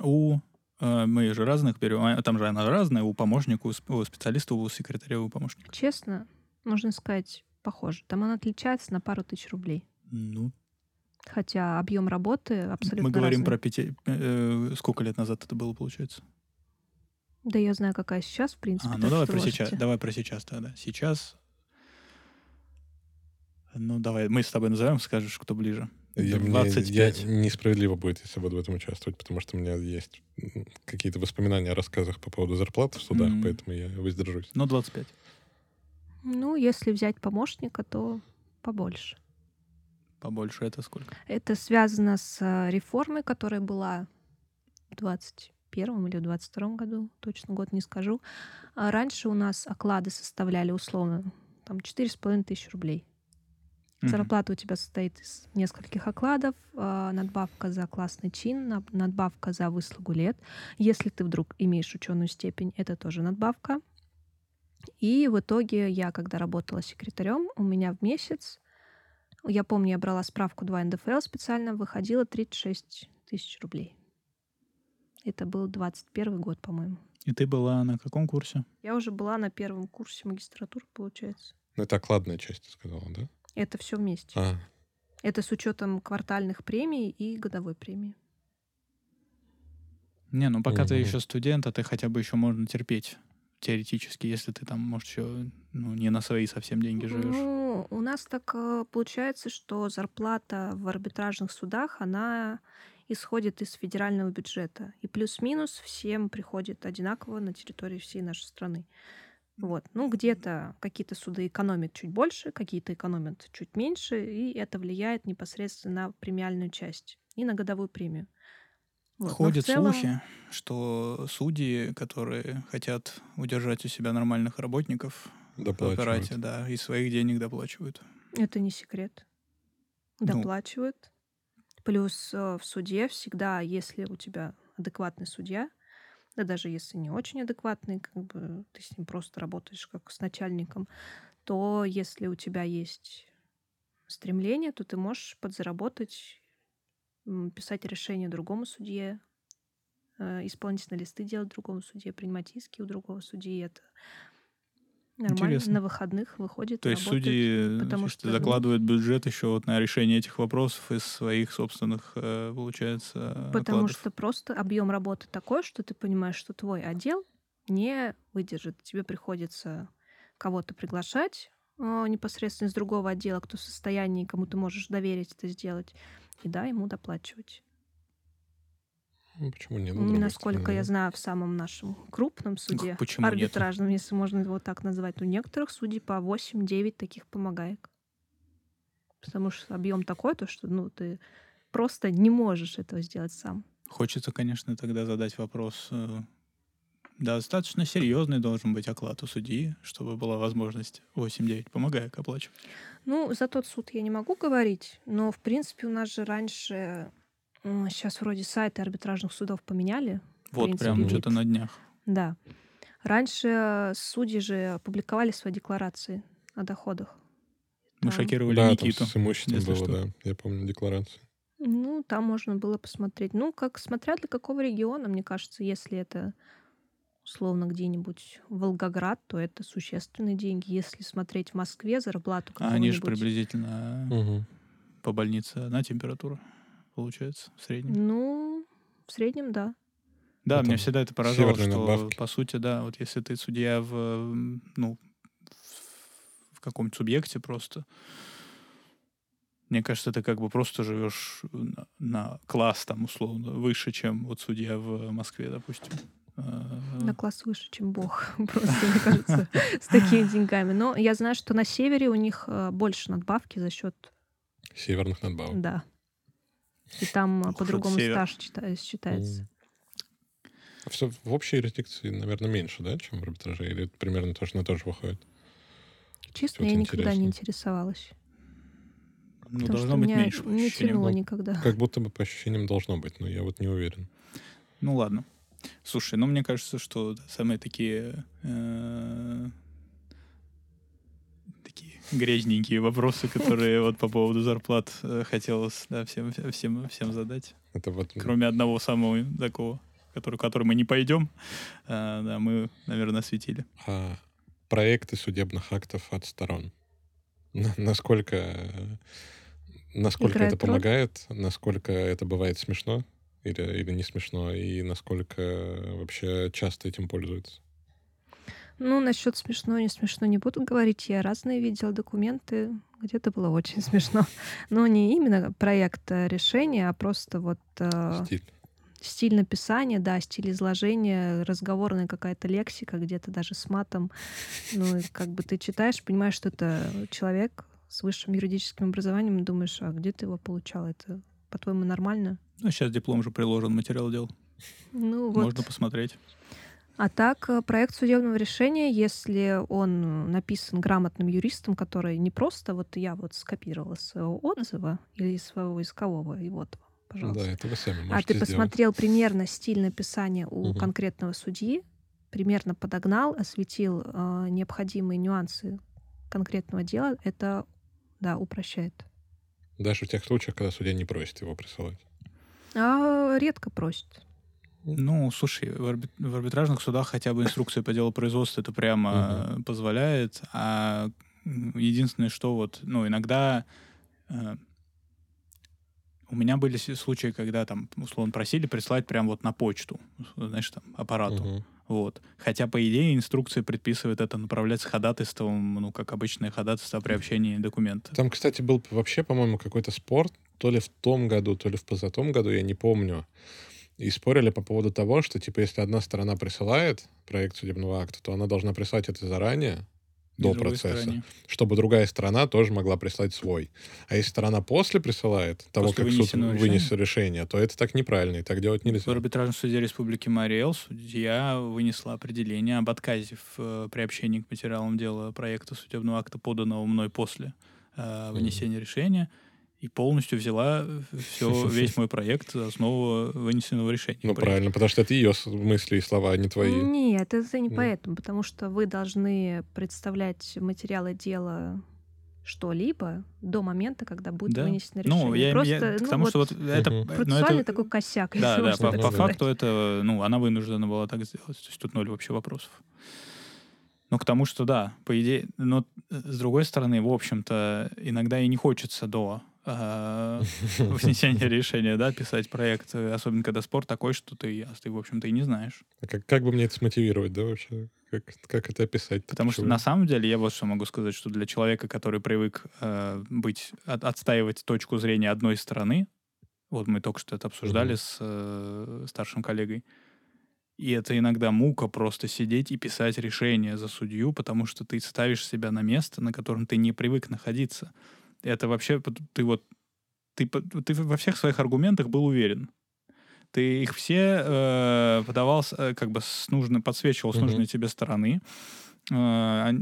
У э, мы же разных берем, а там же она разная, у помощника, у сп- у специалиста, у секретаря, у помощника. Честно, можно сказать, похоже. Там она отличается на пару тысяч рублей. Ну, Хотя объем работы абсолютно мы говорим разный. про пяти... э, сколько лет назад это было, получается? Да я знаю, какая сейчас, в принципе. А, ну давай про можете. сейчас. Давай про сейчас тогда. Сейчас. Ну, давай, мы с тобой назовем, скажешь, кто ближе. Я, мне- 25. я- несправедливо будет, если буду в этом участвовать, потому что у меня есть какие-то воспоминания о рассказах по поводу зарплат в судах, Мгм. поэтому я воздержусь. Ну, 25. Ну, если взять помощника, то побольше. Побольше это сколько? Это связано с э, реформой, которая была в 21 или в 22 году, точно год не скажу. А раньше у нас оклады составляли условно там 4,5 тысячи рублей. Мгм. Зарплата у тебя состоит из нескольких окладов, а, надбавка за классный чин, над- надбавка за выслугу лет. Если ты вдруг имеешь ученую степень, это тоже надбавка. И в итоге я, когда работала секретарем, у меня в месяц, я помню, я брала справку 2 НДФЛ специально, выходило 36 тысяч рублей. Это был 21 год, по-моему. И ты была на каком курсе? Я уже была на первом курсе магистратуры, получается. Ну, это окладная часть, ты сказала, да? Это все вместе. А, Это с учетом квартальных премий и годовой премии. Не, ну пока ты Мгм. еще студент, а ты хотя бы еще можно терпеть. Теоретически, если ты там, может, еще ну, не на свои совсем деньги живешь. Ну, у нас так э, получается, что зарплата в арбитражных судах, она исходит из федерального бюджета. И плюс-минус всем приходит одинаково на территории всей нашей страны. Вот. Ну, где-то какие-то суды экономят чуть больше, какие-то экономят чуть меньше, и это влияет непосредственно на премиальную часть и на годовую премию. Вот. Ходят целом- слухи, что судьи, которые хотят удержать у себя нормальных работников в доплачивают. аппарате, да, из своих денег доплачивают. Это не секрет. Ну. Доплачивают. Плюс э, в суде всегда, если у тебя адекватный судья, да даже если не очень адекватный, как бы ты с ним просто работаешь как с начальником, то если у тебя есть стремление, то ты можешь подзаработать, писать решение другому судье, э, исполнительные листы делать другому судье, принимать иски у другого судьи. Это нормально. Интересно. На выходных выходит То есть работает, судьи потому значит, что, ну, закладывают бюджет еще вот на решение этих вопросов из своих собственных, э, получается, Потому окладов. что просто объем работы такой, что ты понимаешь, что твой отдел не выдержит. Тебе приходится кого-то приглашать а, непосредственно из другого отдела, кто в состоянии, кому ты можешь доверить это сделать, и да, ему доплачивать. Ну, почему нет? М, Насколько я знаю, в самом нашем крупном суде, почему нет? арбитражном, если можно его так назвать, у некоторых судей по 8-9 таких помогает. Потому что объем такой, то что ну, ты просто не можешь этого сделать сам. Хочется, конечно, тогда задать вопрос. э, Достаточно серьезный должен быть оклад у судьи, чтобы была возможность 8-9 помогая оплачивать. Ну, за тот суд я не могу говорить, но, в принципе, у нас же раньше... Сейчас вроде сайты арбитражных судов поменяли. Вот принципе, прям что-то на днях. Да. Раньше судьи же публиковали свои декларации о доходах. Мы Там- шокировали Да, там Никиту. с имуществом если было, что. да. Я помню декларацию. Ну, там можно было посмотреть. Ну, как смотря для какого региона, мне кажется, если это условно где-нибудь Волгоград, то это существенные деньги. Если смотреть в Москве зарплату А они же приблизительно Мгм. по больнице одна температура, получается, в среднем. Ну, в среднем, да. Да, Ну, меня всегда это поражало, что, надбавки. по сути, да, вот если ты судья в, ну, в- в каком-то субъекте просто, мне кажется, ты как бы просто живешь на, на класс там условно выше, чем вот судья в Москве, допустим. А, На класс выше, чем Бог. Просто, мне кажется, с такими деньгами. Но я знаю, что на севере у них э, больше надбавки за счет, Северных надбавок. да. И там Ух, по-другому стаж чита- считается. А всё в общей юрисдикции, наверное, меньше, да, чем в арбитраже? Или это примерно тоже на то же выходит? Честно, я никогда не интересовалась. ну, потому что должно быть меня меньше, не тянуло Ну, никогда. Как будто бы по ощущениям должно быть, но я вот не уверен. Ну ладно. Слушай, ну мне кажется, что самые такие э, такие грязненькие вопросы, которые вот по поводу зарплат э, хотелось да, всем, всем, всем задать. Это вот Кроме одного самого такого, который, который мы не пойдем, э, да, мы, наверное, осветили. а, проекты судебных актов от сторон. На- Насколько, насколько Играет это роль? помогает, насколько это бывает смешно или, или не смешно, и насколько вообще часто этим пользуются. Ну, насчет смешно, не смешно не буду говорить. Я разные видела документы, где-то было очень смешно. Но не именно проект э, решения, а просто вот э, Стиль. стиль написания, да, стиль изложения, разговорная какая-то лексика, где-то даже с матом. Ну, как бы ты читаешь, понимаешь, что это человек с высшим юридическим образованием, думаешь, а где ты его получал? Это, по-твоему, нормально? Ну, сейчас диплом же приложен, материал дел. Ну, вот. Можно посмотреть. А так, э, проект судебного решения, если он написан грамотным юристом, который не просто вот я вот скопировала своего отзыва или своего искового, и вот вам, пожалуйста. Да, это вы сами а можете ты сделать. посмотрел примерно стиль написания у Мгм. конкретного судьи, примерно подогнал, осветил э, необходимые нюансы конкретного дела, это, да, упрощает. Даже в тех случаях, когда судья не просит его присылать. А редко просит. Ну, слушай, в, арбит- в арбитражных судах хотя бы инструкция по делу производства это прямо э, позволяет, а единственное, что вот, ну, иногда э, у меня были случаи, когда там, условно, просили прислать прям вот на почту, знаешь, там, аппарату. Мгм. Вот. Хотя, по идее, инструкция предписывает это направлять с ходатайством, ну, как обычное ходатайство о приобщении документа. Там, кстати, был вообще, по-моему, какой-то спор, то ли в том году, то ли в позатом году, я не помню. И спорили по поводу того, что, типа, если одна сторона присылает проект судебного акта, то она должна прислать это заранее, до И другой процесса, стороны. чтобы другая сторона тоже могла прислать свой. А если сторона после присылает, того, После как суд вынес решение, то это так неправильно, и так делать В нельзя. арбитражном суде Республики Мариэл судья вынесла определение об отказе в э, приобщении к материалам дела проекта судебного акта, поданного мной после э, вынесения решения. И полностью взяла все, весь мой проект за основу вынесенного решения. Ну, правильно, потому что это ее мысли и слова, а не твои. Нет, это не поэтому, потому что вы должны представлять материалы дела что-либо до момента, когда будет Да. вынесено Ну, решение. я, Просто, я ну, тому, вот что вот это... Ну, процессуальный это- такой косяк, Да, да, по, по факту это, ну, она вынуждена была так сделать. То есть тут ноль вообще вопросов. Но к тому, что да, по идее, но э, с другой стороны, в общем-то, иногда и не хочется до внесения решения, да, писать проект, э, особенно когда спор такой, что ты, а ты в общем-то, и не знаешь. А Как, как бы мне это смотивировать, да, вообще? Как, как это описать? Потому что на самом деле я вот что могу сказать, что для человека, который привык э, быть, от- отстаивать точку зрения одной стороны, вот мы только что это обсуждали Мгм. с э, старшим коллегой, и это иногда мука просто сидеть и писать решение за судью, потому что ты ставишь себя на место, на котором ты не привык находиться. Это вообще ты вот ты, ты во всех своих аргументах был уверен. Ты их все э, подавал, с- э, как бы с нужной, подсвечивал с Мгм. нужной тебе стороны. Э,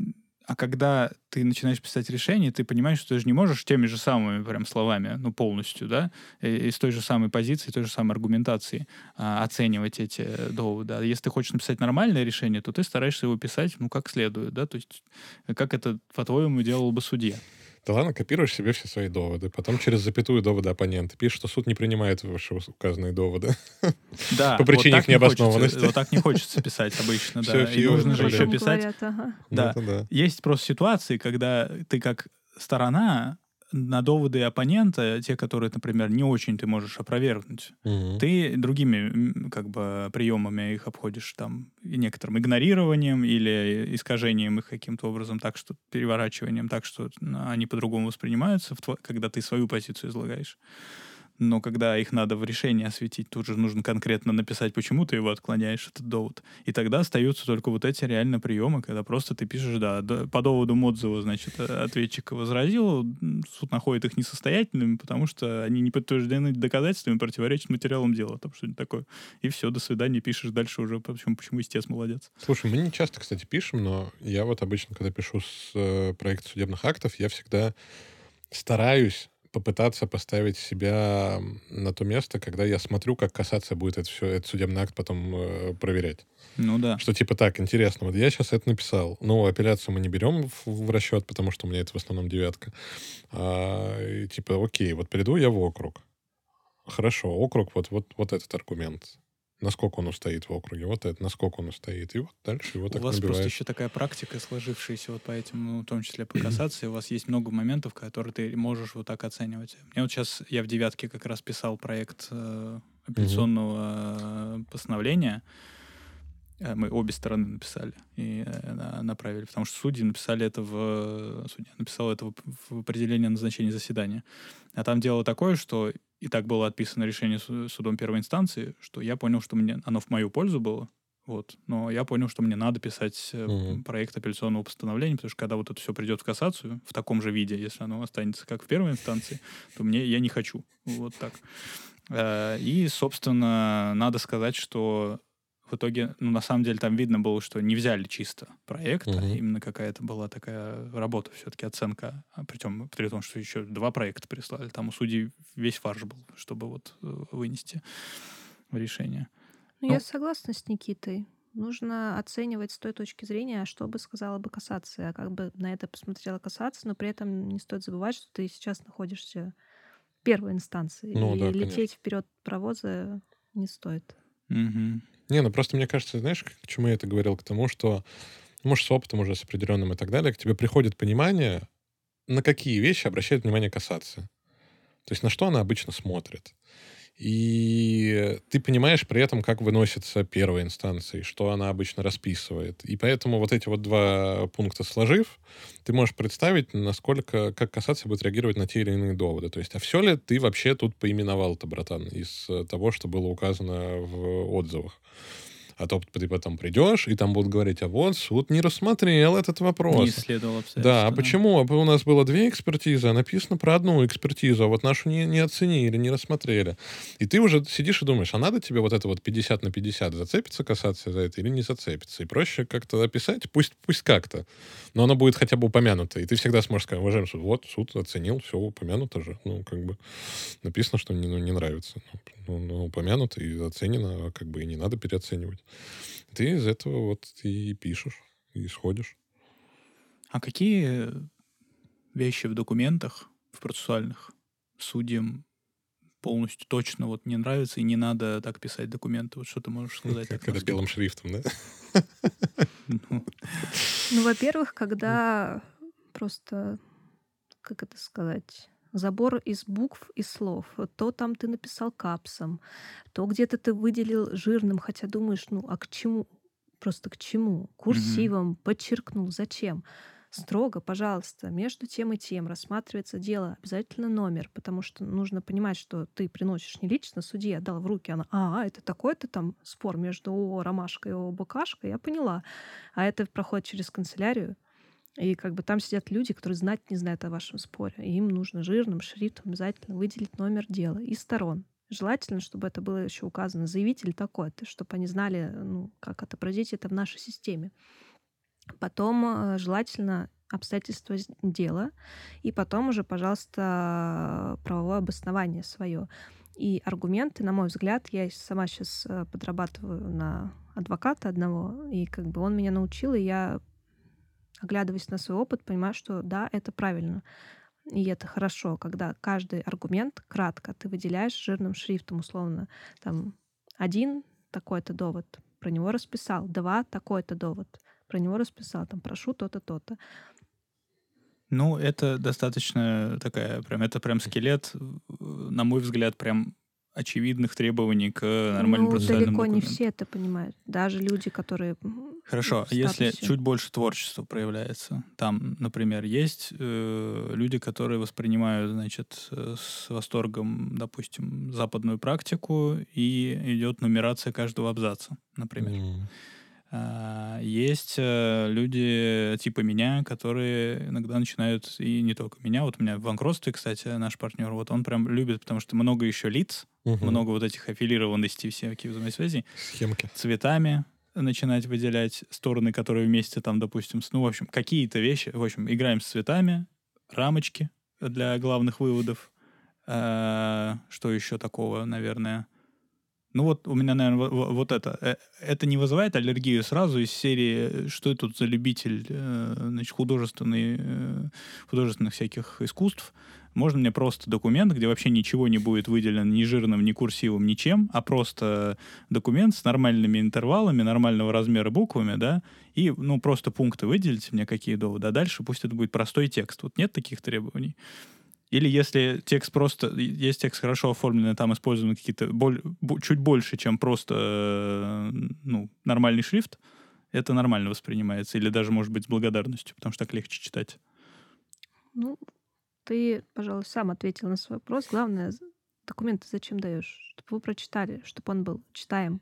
а когда ты начинаешь писать решение, ты понимаешь, что ты же не можешь теми же самыми прям словами, ну, полностью, да, и, и с той же самой позиции, той же самой аргументации а, оценивать эти доводы. А если ты хочешь написать нормальное решение, то ты стараешься его писать, ну, как следует, да, то есть э, как это, по-твоему, делал бы судья. Да ладно, копируешь себе все свои доводы, потом через запятую доводы оппонента пишешь, что суд не принимает ваши указанные доводы. Да, По причине вот их не хочется- необоснованности. Вот так не хочется писать обычно, да. И нужно же еще писать. Ну, да. Есть просто ситуации, когда ты как сторона на доводы оппонента, те, которые, например, не очень ты можешь опровергнуть, Мгм. ты другими как бы приемами их обходишь там некоторым игнорированием или искажением их каким-то образом, так что переворачиванием, так что они по-другому воспринимаются, когда ты свою позицию излагаешь. Но когда их надо в решении осветить, тут же нужно конкретно написать, почему ты его отклоняешь, этот довод. И тогда остаются только вот эти реально приемы, когда просто ты пишешь, да, по доводу Модзова, значит, э, ответчик возразил, суд находит их несостоятельными, потому что они не подтверждены доказательствами, противоречат материалам дела, там что-нибудь такое. И все, до свидания, пишешь дальше уже, почему, почему истец молодец. Слушай, мы не часто, кстати, пишем, но я вот обычно, когда пишу с э, проекта судебных актов, я всегда стараюсь попытаться поставить себя на то место, когда я смотрю, как касаться будет это все, этот судебный акт потом э, проверять. Ну да. Что типа так, интересно, вот я сейчас это написал. Ну, апелляцию мы не берем в, в расчет, потому что у меня это в основном девятка. А, и типа, окей, вот приду я в округ. Хорошо, округ, вот, вот, вот этот аргумент. Насколько он устоит в округе, вот это, насколько он устоит. И вот дальше его У так вас просто набиваешь. еще такая практика, сложившаяся вот по этим, ну, в том числе по кассации, у вас есть много моментов, которые ты можешь вот так оценивать. Мне вот сейчас, я в девятке как раз писал проект э, апелляционного э, постановления, Э, мы обе стороны написали и э, на- направили, потому что судьи написали это в... Судья написал это в определение назначения заседания. А там дело такое, что и так было отписано решение су- судом первой инстанции, что я понял, что мне оно в мою пользу было, вот. Но я понял, что мне надо писать Мгм. проект апелляционного постановления, потому что когда вот это все придет в кассацию, в таком же виде, если оно останется как в первой инстанции, то мне я не хочу. Вот так. Э, И, собственно, надо сказать, что в итоге, ну, на самом деле, там видно было, что не взяли чисто проект, а Мгм. именно какая-то была такая работа, все-таки оценка. А причем, при том, что еще два проекта прислали. Там у судей весь фарш был, чтобы вот э, вынести решение. Ну, Ну- я согласна с Никитой. Нужно оценивать с той точки зрения, а что бы сказала бы кассация, а как бы на это посмотрела кассация, но при этом не стоит забывать, что ты сейчас находишься в первой инстанции. Ну и да, лететь конечно. вперед паровоза не стоит. Мгм. Не, ну просто мне кажется, знаешь, к чему я это говорил? К тому, что, может, с опытом уже, с определенным и так далее, к тебе приходит понимание, на какие вещи обращает внимание касаться. То есть на что она обычно смотрит. И ты понимаешь при этом, как выносится первая инстанция, что она обычно расписывает. И поэтому вот эти вот два пункта сложив, ты можешь представить, насколько, как касаться будет реагировать на те или иные доводы. То есть, а все ли ты вообще тут поименовал-то, братан, из э, того, что было указано в отзывах? А то ты потом придешь, и там будут говорить, а вот суд не рассмотрел этот вопрос. Не исследовал. Да, а почему? У нас было две экспертизы, а написано про одну экспертизу, а вот нашу не, не оценили, не рассмотрели. И ты уже сидишь и думаешь, а надо тебе вот это вот 50 на 50 зацепиться касаться за это или не зацепиться? И проще как-то описать, пусть, пусть как-то, но оно будет хотя бы упомянуто. И ты всегда сможешь сказать, уважаемый суд, вот суд оценил, все упомянуто же. Ну, как бы написано, что не, ну, не нравится. Ну, ну, упомянуто и оценено, а как бы и не надо переоценивать. Ты из этого вот и пишешь, и сходишь. А какие вещи в документах, в процессуальных, судьям полностью точно вот не нравится, и не надо так писать документы? Вот что ты можешь сказать? Как это белым шрифтом, да? Ну, Ну, во-первых, когда просто, как это сказать, забор из букв и слов. То там ты написал капсом, то где-то ты выделил жирным, хотя думаешь, ну а к чему? Просто к чему? Курсивом, подчеркнул, зачем? Строго, пожалуйста, между тем и тем рассматривается дело, обязательно номер, потому что нужно понимать, что ты приносишь не лично судье, дал в руки, она, а, это такой-то там спор между ООО «Ромашка» и ООО «Букашка», я поняла. А это проходит через канцелярию, и как бы там сидят люди, которые знать не знают о вашем споре. И им нужно жирным шрифтом обязательно выделить номер дела и сторон. Желательно, чтобы это было еще указано заявитель такой-то, чтобы они знали, ну, как отобразить это в нашей системе. Потом э, желательно обстоятельства дела, и потом уже, пожалуйста, правовое обоснование свое. И аргументы, на мой взгляд, я сама сейчас подрабатываю на адвоката одного, и как бы он меня научил, и я, оглядываясь на свой опыт, понимаю, что да, это правильно. И это хорошо, когда каждый аргумент кратко ты выделяешь жирным шрифтом, условно, там, один такой-то довод, про него расписал, два такой-то довод, про него расписал, там, прошу то-то, то-то. Ну, это достаточно такая, прям, это прям скелет, на мой взгляд, прям очевидных требований к нормальным ну, процессуальным далеко не документам. все это понимают. Даже люди, которые... Хорошо, в а если чуть больше творчества проявляется, там, например, есть э, люди, которые воспринимают, значит, э, с восторгом, допустим, западную практику, и идет нумерация каждого абзаца, например. М. А, Есть э, люди типа меня, которые иногда начинают, и не только меня, вот у меня в банкротстве, кстати, наш партнер, вот он прям любит, потому что много еще лиц, Мгм. много вот этих аффилированностей, всяких взаимосвязей, Схемки. цветами начинать выделять стороны, которые вместе там, допустим, с- ну, в общем, какие-то вещи, в общем, играем с цветами, рамочки для главных выводов. А, Что еще такого, наверное? Ну вот у меня, наверное, вот это. Э, Это не вызывает аллергию сразу из серии, э, что я тут за любитель э, значит, художественный, художественных всяких искусств. Можно мне просто документ, где вообще ничего не будет выделено ни жирным, ни курсивом, ничем, а просто документ с нормальными интервалами, нормального размера буквами, да, и, ну, просто пункты выделите мне, какие доводы, а дальше пусть это будет простой текст. Вот нет таких требований. Или если текст просто... Есть текст хорошо оформленный, там использованы какие-то... боль- чуть больше, чем просто э, ну, нормальный шрифт, это нормально воспринимается. Или даже, может быть, с благодарностью, потому что так легче читать. Ну, ты, пожалуй, сам ответил на свой вопрос. Главное, документы зачем даешь? Чтобы вы прочитали, чтобы он был читаем.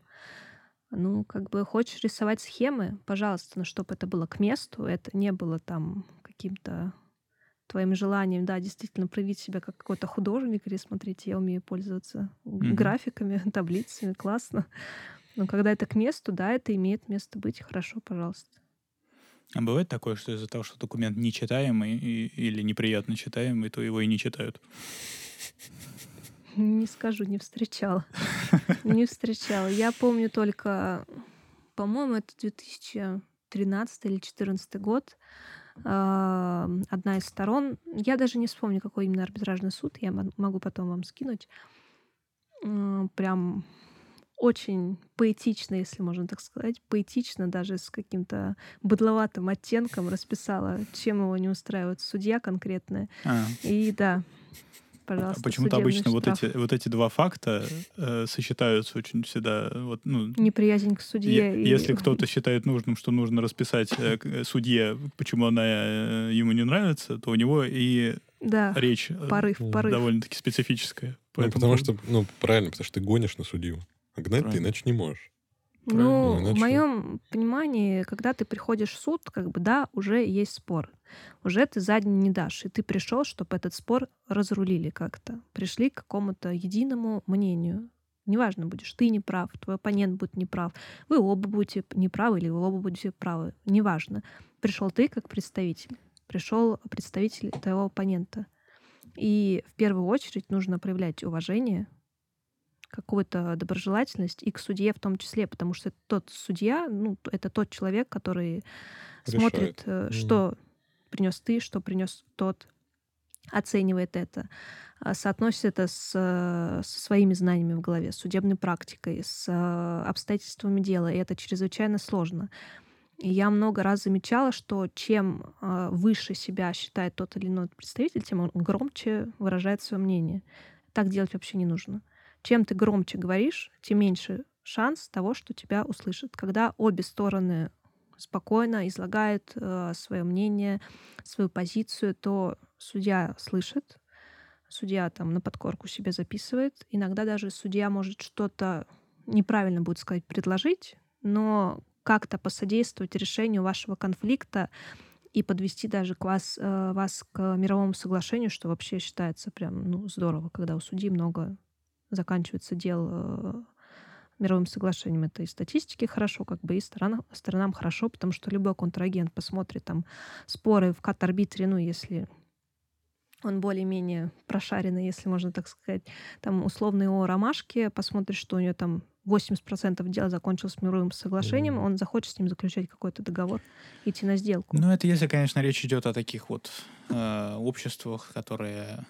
Ну, как бы хочешь рисовать схемы, пожалуйста, но чтобы это было к месту, это не было там каким-то твоим желанием, да, действительно проявить себя как какой-то художник, или смотрите, я умею пользоваться Мгм. графиками, таблицами, классно. Но когда это к месту, да, это имеет место быть, хорошо, пожалуйста. А бывает такое, что из-за того, что документ нечитаемый и- или неприятно читаемый, то его и не читают? Не скажу, не встречала. Не встречала. Я помню только, по-моему, это 2013 или 2014 год. Одна из сторон, я даже не вспомню, какой именно арбитражный суд, я мо- могу потом вам скинуть. Прям очень поэтично, если можно так сказать, поэтично, даже с каким-то быдловатым оттенком расписала, чем его не устраивает судья конкретная. А, И да, пожалуйста, почему-то обычно вот штраф. эти, вот эти два факта э, сочетаются очень всегда. Вот, ну, неприязнь к судье. Е- и- Если кто-то считает нужным, что нужно расписать э, э, судье, почему она э, ему не нравится, то у него и Да, речь э, порыв, М, порыв. довольно-таки специфическая. Ну, Поэтому потому что, ну, правильно, потому что ты гонишь на судью. А гнать ты Правильно. иначе не можешь. Ну, Иначе- в моем понимании, когда ты приходишь в суд, как бы да, уже есть спор. Уже ты задний не дашь. И ты пришел, чтобы этот спор разрулили как-то. Пришли к какому-то единому мнению. Неважно, будешь ты неправ, твой оппонент будет неправ, вы оба будете неправы или вы оба будете правы. Неважно. Пришел ты как представитель. Пришел представитель твоего оппонента. И в первую очередь нужно проявлять уважение, какую-то доброжелательность и к судье в том числе, потому что тот судья, ну, это тот человек, который смотрит, Решает. э, Мгм. что принес ты, что принес тот, оценивает это, а, соотносит это с, э, со своими знаниями в голове, с судебной практикой, с э, обстоятельствами дела, и это чрезвычайно сложно. И я много раз замечала, что чем выше себя считает тот или иной представитель, тем он громче выражает свое мнение. Так делать вообще не нужно. Чем ты громче говоришь, тем меньше шанс того, что тебя услышат. Когда обе стороны спокойно излагают э, свое мнение, свою позицию, то судья слышит, судья там на подкорку себе записывает. Иногда даже судья может что-то неправильно будет сказать, предложить, но как-то посодействовать решению вашего конфликта и подвести даже к вас, э, вас к мировому соглашению, что вообще считается прям ну, здорово, когда у судьи много заканчивается дел э, мировым соглашением. Это и статистики хорошо, как бы и сторонам, сторонам хорошо, потому что любой контрагент посмотрит там споры в кат-арбитре, ну, если он более-менее прошаренный, если можно так сказать, там условно о ромашке, посмотрит, что у нее там 80% дела закончилось мировым соглашением, он захочет с ним заключать какой-то договор, идти на сделку. Ну, это если, конечно, речь идет о таких вот э, обществах, которые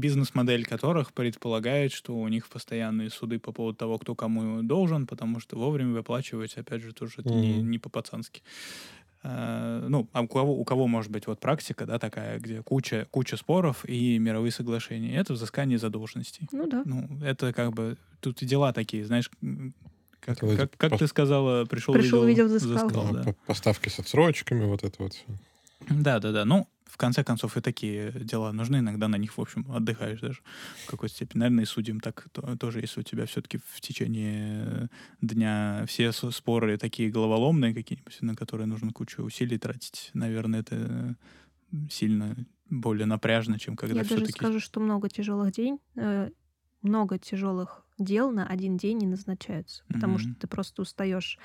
бизнес-модель которых предполагает, что у них постоянные суды по поводу того, кто кому должен, потому что вовремя выплачивать, опять же, тоже это не, не по-пацански. Э, Ну, а у кого, у кого может быть вот практика, да, такая, где куча, куча споров и мировые соглашения? Это взыскание задолженностей. Ну да. Ну, это как бы... Тут и дела такие, знаешь, как, Это как, как пос- ты сказала, пришел, Пришел, видел, видел, взыскал. взыскал, Да, да. по- Поставки с отсрочками, вот это вот всё. Да, да, да. Ну, в конце концов, и такие дела нужны. Иногда на них, в общем, отдыхаешь даже в какой-то степени. Наверное, и судьям так то- тоже, если у тебя все-таки в течение дня все споры такие головоломные какие-нибудь, на которые нужно кучу усилий тратить, наверное, это сильно более напряжно, чем когда Я даже все-таки... скажу, что много тяжелых день, э, много тяжелых дел на один день не назначаются, потому что Мгм. ты просто устаешь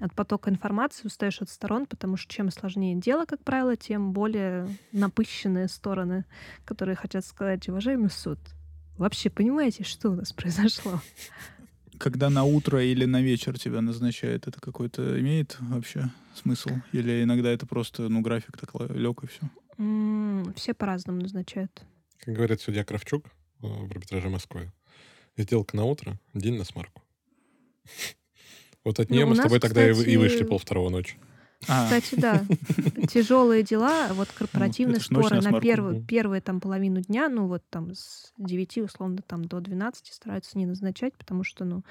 от потока информации, устаешь от сторон, потому что чем сложнее дело, как правило, тем более напыщенные стороны, которые хотят сказать, уважаемый суд, вообще понимаете, что у нас произошло? Когда на утро или на вечер тебя назначают, это какой-то имеет вообще смысл? Или иногда это просто, ну, график так лег и все? М, Все по-разному назначают. Как говорит судья Кравчук э, в арбитраже Москвы, сделка на утро, день на смарку. Вот от Ну, нее мы с тобой тогда и вышли полвторого ночи. А, Кстати, да, тяжелые дела, вот корпоративные это ж ночь споры на первую, первую там половину дня, ну вот там с 9 условно там до 12 стараются не назначать, потому что, ну,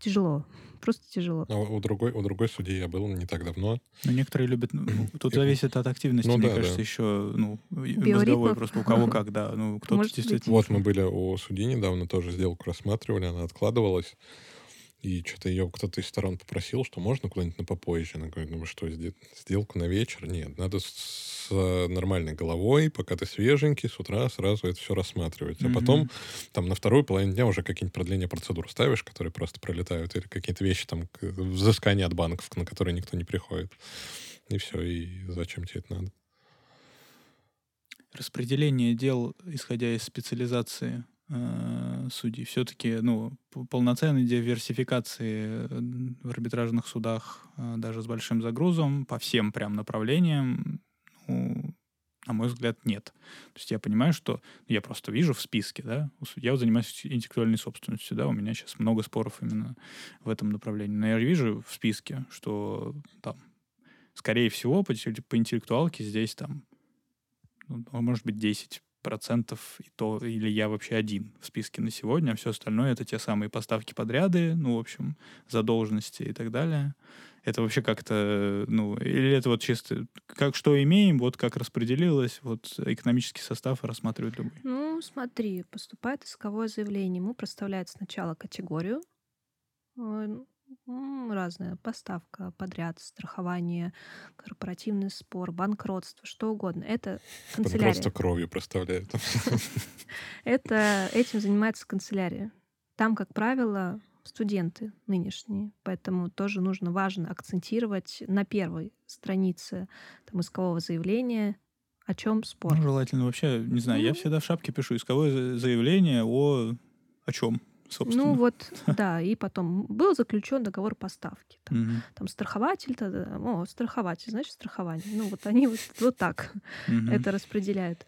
тяжело, просто тяжело. А у другой, у другой судьи я был не так давно. Ну, некоторые любят... ну, Тут зависит от активности, Ну мне да, кажется, да. еще, ну, Биоритмов. мозговой просто у кого как, да. Ну, кто-то действительно... Вот мы были у судьи недавно, тоже сделку рассматривали, она откладывалась. И что-то ее кто-то из сторон попросил, что можно куда-нибудь на попозже. Она говорит, ну вы что, сде- сделку на вечер? Нет, надо с, нормальной головой, пока ты свеженький, с утра сразу это все рассматривать. А Мгм. потом там на вторую половину дня уже какие-нибудь продления процедур ставишь, которые просто пролетают, или какие-то вещи там, взыскания от банков, на которые никто не приходит. И все, и зачем тебе это надо? Распределение дел, исходя из специализации э, судей, все-таки, ну, полноценной диверсификации э, в арбитражных судах, э, даже с большим загрузом, по всем прям направлениям, ну, на мой взгляд, нет. То есть я понимаю, что я просто вижу в списке, да, я вот занимаюсь интеллектуальной собственностью, да, у меня сейчас много споров именно в этом направлении. Но я вижу в списке, что там, скорее всего, по, по интеллектуалке здесь там, ну, может быть, 10 процентов и то, или я вообще один в списке на сегодня, а все остальное это те самые поставки подряды, ну, в общем, задолженности и так далее. Это вообще как-то, ну, или это вот чисто, как что имеем, вот как распределилось, вот экономический состав рассматривает любой. Ну, смотри, поступает исковое заявление. Ему проставляют сначала категорию. М, Разное. Поставка, подряд, страхование, корпоративный спор, банкротство, что угодно. Это канцелярия. просто кровью проставляет. Это этим занимается канцелярия. Там, как правило, студенты нынешние, поэтому тоже нужно важно акцентировать на первой странице там, искового заявления, о чем спор. Ну, желательно вообще, не знаю, я Ну. всегда в шапке пишу исковое за- заявление о о чем, собственно. Ну вот, да, и потом был заключен договор поставки. Там, Мгм. там страхователь, тогда, о, страхователь, значит, страхование. Ну вот они вот, вот так Мгм. это распределяют.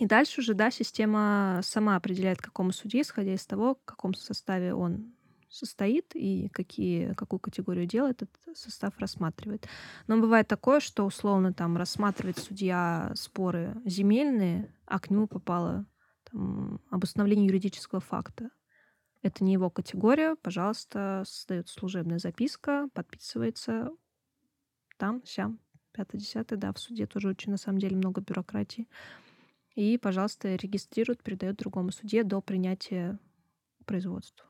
И дальше уже, да, система сама определяет, какому судье, исходя из того, в каком составе он состоит и какие, какую категорию дела этот состав рассматривает. Но бывает такое, что условно там рассматривает судья споры земельные, а к нему попало там, обусловление юридического факта. Это не его категория, пожалуйста, создается служебная записка, подписывается там, сям, пятое, десятое, да, в суде тоже очень, на самом деле, много бюрократии. И, пожалуйста, регистрирует, передает другому судье до принятия производства.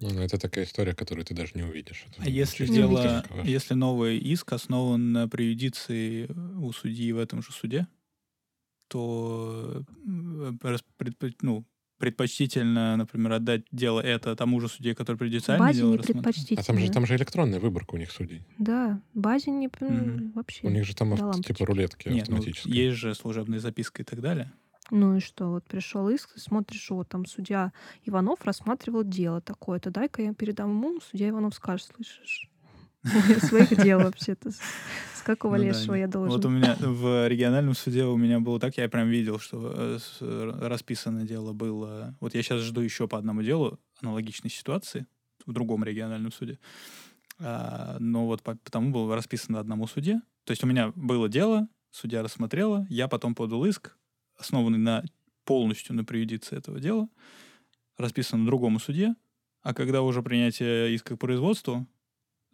Ну, ну, это такая история, которую ты даже не увидишь. Это А если дело, если новый иск основан на преюдиции у судьи в этом же суде, то э, предпо- ну, предпочтительно, например, отдать дело это тому же судье, который В предициально базе дело не предпочтительно. А там же, там же электронная выборка у них судей. Да, базе не... Мгм. Вообще. У них же там авто- типа рулетки Нет, ну, автоматические. есть же служебная записка и так далее. Ну и что, вот пришел иск, смотришь, вот там судья Иванов рассматривал дело такое-то, дай-ка я передам ему, судья Иванов скажет, слышишь, своих дел вообще-то. С какого Ну да, лешего не- я должен? Вот у меня в региональном суде у меня было так, я прям видел, что э, с- расписано дело было. Вот я сейчас жду еще по одному делу аналогичной ситуации в другом региональном суде. А, но вот по- потому было расписано одному суде. То есть у меня было дело, судья рассмотрела, я потом подал иск, основанный на полностью на преюдиции этого дела, расписан другому суде, а когда уже принятие иска к производству,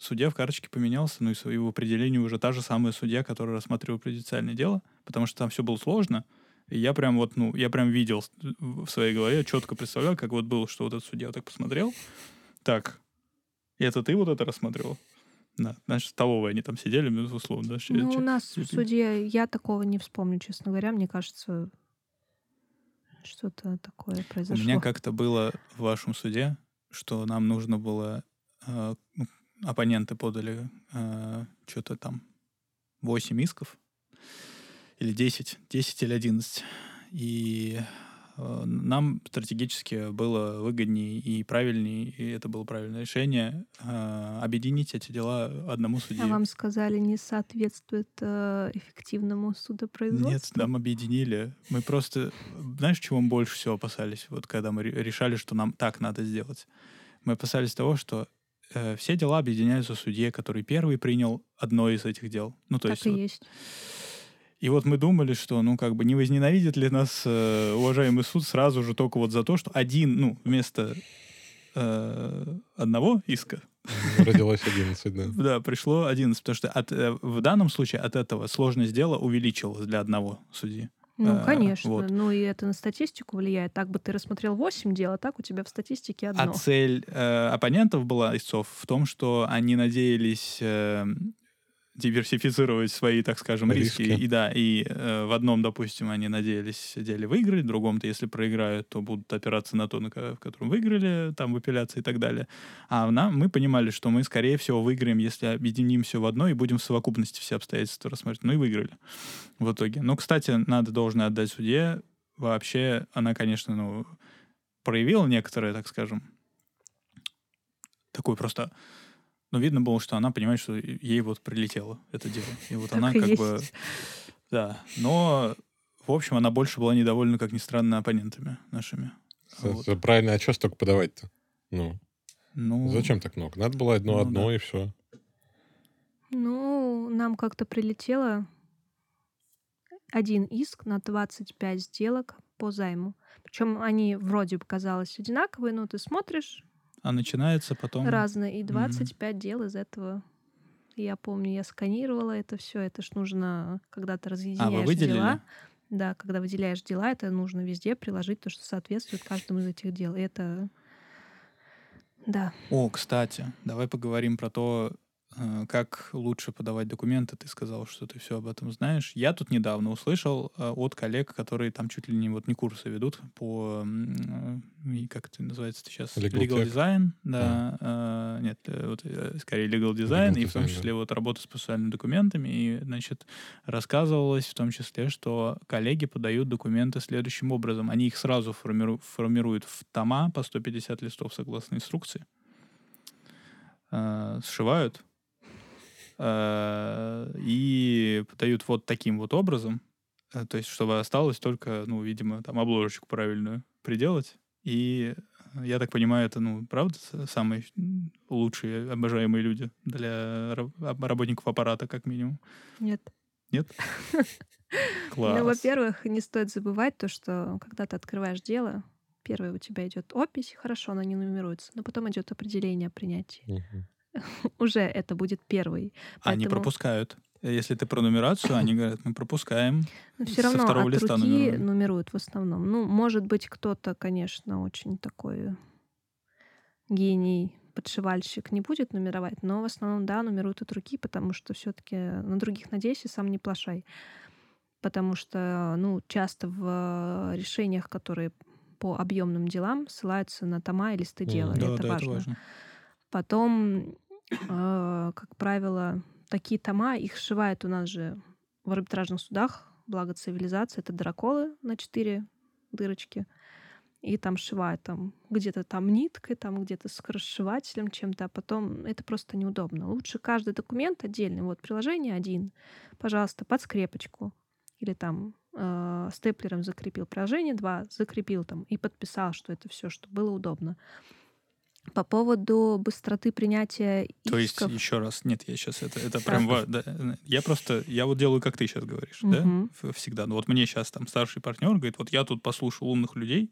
судья в карточке поменялся, ну и его определении уже та же самая судья, которая рассматривала предициальное дело, потому что там все было сложно. И я прям вот, ну, я прям видел в своей голове, четко представлял, как вот было, что вот этот судья вот так посмотрел. Так, это ты вот это рассматривал? Да, значит, столовые они там сидели, ну, условно, да, Ну, у нас суде я такого не вспомню, честно говоря. Мне кажется, что-то такое У произошло. меня как-то было в вашем суде, что нам нужно было... э, ну, оппоненты подали что-то там 8 исков. Или 10. 10 или 11. И э, нам стратегически было выгоднее и правильнее, и это было правильное решение, э, объединить эти дела одному судье. А вам сказали, не соответствует э, эффективному судопроизводству? Нет, нам объединили. Мы просто... Знаешь, чего мы больше всего опасались, вот когда мы ре- решали, что нам так надо сделать? Мы опасались того, что э, все дела объединяются судье, который первый принял одно из этих дел. Ну, то так есть... и вот- есть. И вот мы думали, что, ну, как бы не возненавидит ли нас э, уважаемый суд сразу же только вот за то, что один, ну, вместо э, одного иска, Родилось 11, да. да, пришло 11, потому что от, э, в данном случае от этого сложность дела увеличилась для одного судьи. Ну, А, конечно. вот. Ну, и это на статистику влияет. Так бы ты рассмотрел 8 дел, а так у тебя в статистике одно. А цель э, оппонентов была истцов в том, что они надеялись э, диверсифицировать свои, так скажем, риски. Риски. И да, и э, в одном, допустим, они надеялись деле выиграть, в другом-то, если проиграют, то будут опираться на то, на в котором выиграли, там в апелляции и так далее. А нам, мы понимали, что мы, скорее всего, выиграем, если объединим все в одно и будем в совокупности все обстоятельства рассматривать. Ну и выиграли в итоге. Но, кстати, надо должно отдать судье. Вообще, она, конечно, ну, проявила некоторое, так скажем, такой просто... Ну, видно было, что она понимает, что ей вот прилетело это дело. И вот Так она и как есть. бы... Да. Но, в общем, она больше была недовольна, как ни странно, оппонентами нашими. Вот. Правильно, а что столько подавать-то? Ну, Ну, зачем так много? Надо было одно ну одно да. и все. Ну, нам как-то прилетело один иск на 25 сделок по займу. Причем они вроде бы казалось одинаковые, но ты смотришь А начинается потом... разные, и 25 дел из этого. Я помню, я сканировала это все. Это ж нужно, когда ты разъединяешь А, вы выделили? дела. Да, когда выделяешь дела, это нужно везде приложить то, что соответствует каждому из этих дел. И это Да. О, кстати, давай поговорим про то, как лучше подавать документы. Ты сказал, что ты все об этом знаешь. Я тут недавно услышал э, от коллег, которые там чуть ли не вот не курсы ведут по э, как это называется сейчас Legal legal design, да, э, нет, э, вот э, скорее legal design, Legal и в том числе да. вот работа с процессуальными документами, и значит рассказывалось в том числе, что коллеги подают документы следующим образом: они их сразу формиру- формируют в тома по 150 листов согласно инструкции, э, сшивают э, и подают вот таким вот образом, э, то есть чтобы осталось только, ну, видимо, там обложечку правильную приделать. И э, я так понимаю, это, ну, правда, самые лучшие, обожаемые люди для работников аппарата, как минимум. Нет. Нет? Класс. Ну, во-первых, не стоит забывать то, что когда ты открываешь дело, первое у тебя идет опись, хорошо, она не нумеруется, но потом идет определение о принятии. Уже это будет первый. Они Поэтому- пропускают. Если ты про нумерацию, они говорят, мы пропускаем. Но все со равно второго от листа руки нумеруют. нумеруют в основном. Ну, может быть, кто-то, конечно, очень такой гений, подшивальщик не будет нумеровать, но в основном, да, нумеруют от руки, потому что все таки на других надейся, сам не плашай. Потому что, ну, часто в решениях, которые по объемным делам ссылаются на тома и листы дела. и Да, это да, важно. это важно. Потом, как правило, такие тома, их сшивают у нас же в арбитражных судах, благо цивилизации, это драколы на четыре дырочки. И там сшивают там где-то там ниткой, там где-то с расшивателем чем-то, а потом это просто неудобно. Лучше каждый документ отдельный. Вот приложение один, пожалуйста, под скрепочку. Или там э, степлером закрепил приложение, два, закрепил там и подписал, что это все, что было удобно. По поводу быстроты принятия То есть, исков. еще раз, нет, я сейчас это, это прям... ва- да, я просто, я вот делаю, как ты сейчас говоришь, да, Мгм. Ф- всегда. Ну вот мне сейчас там старший партнер говорит, вот я тут послушал умных людей,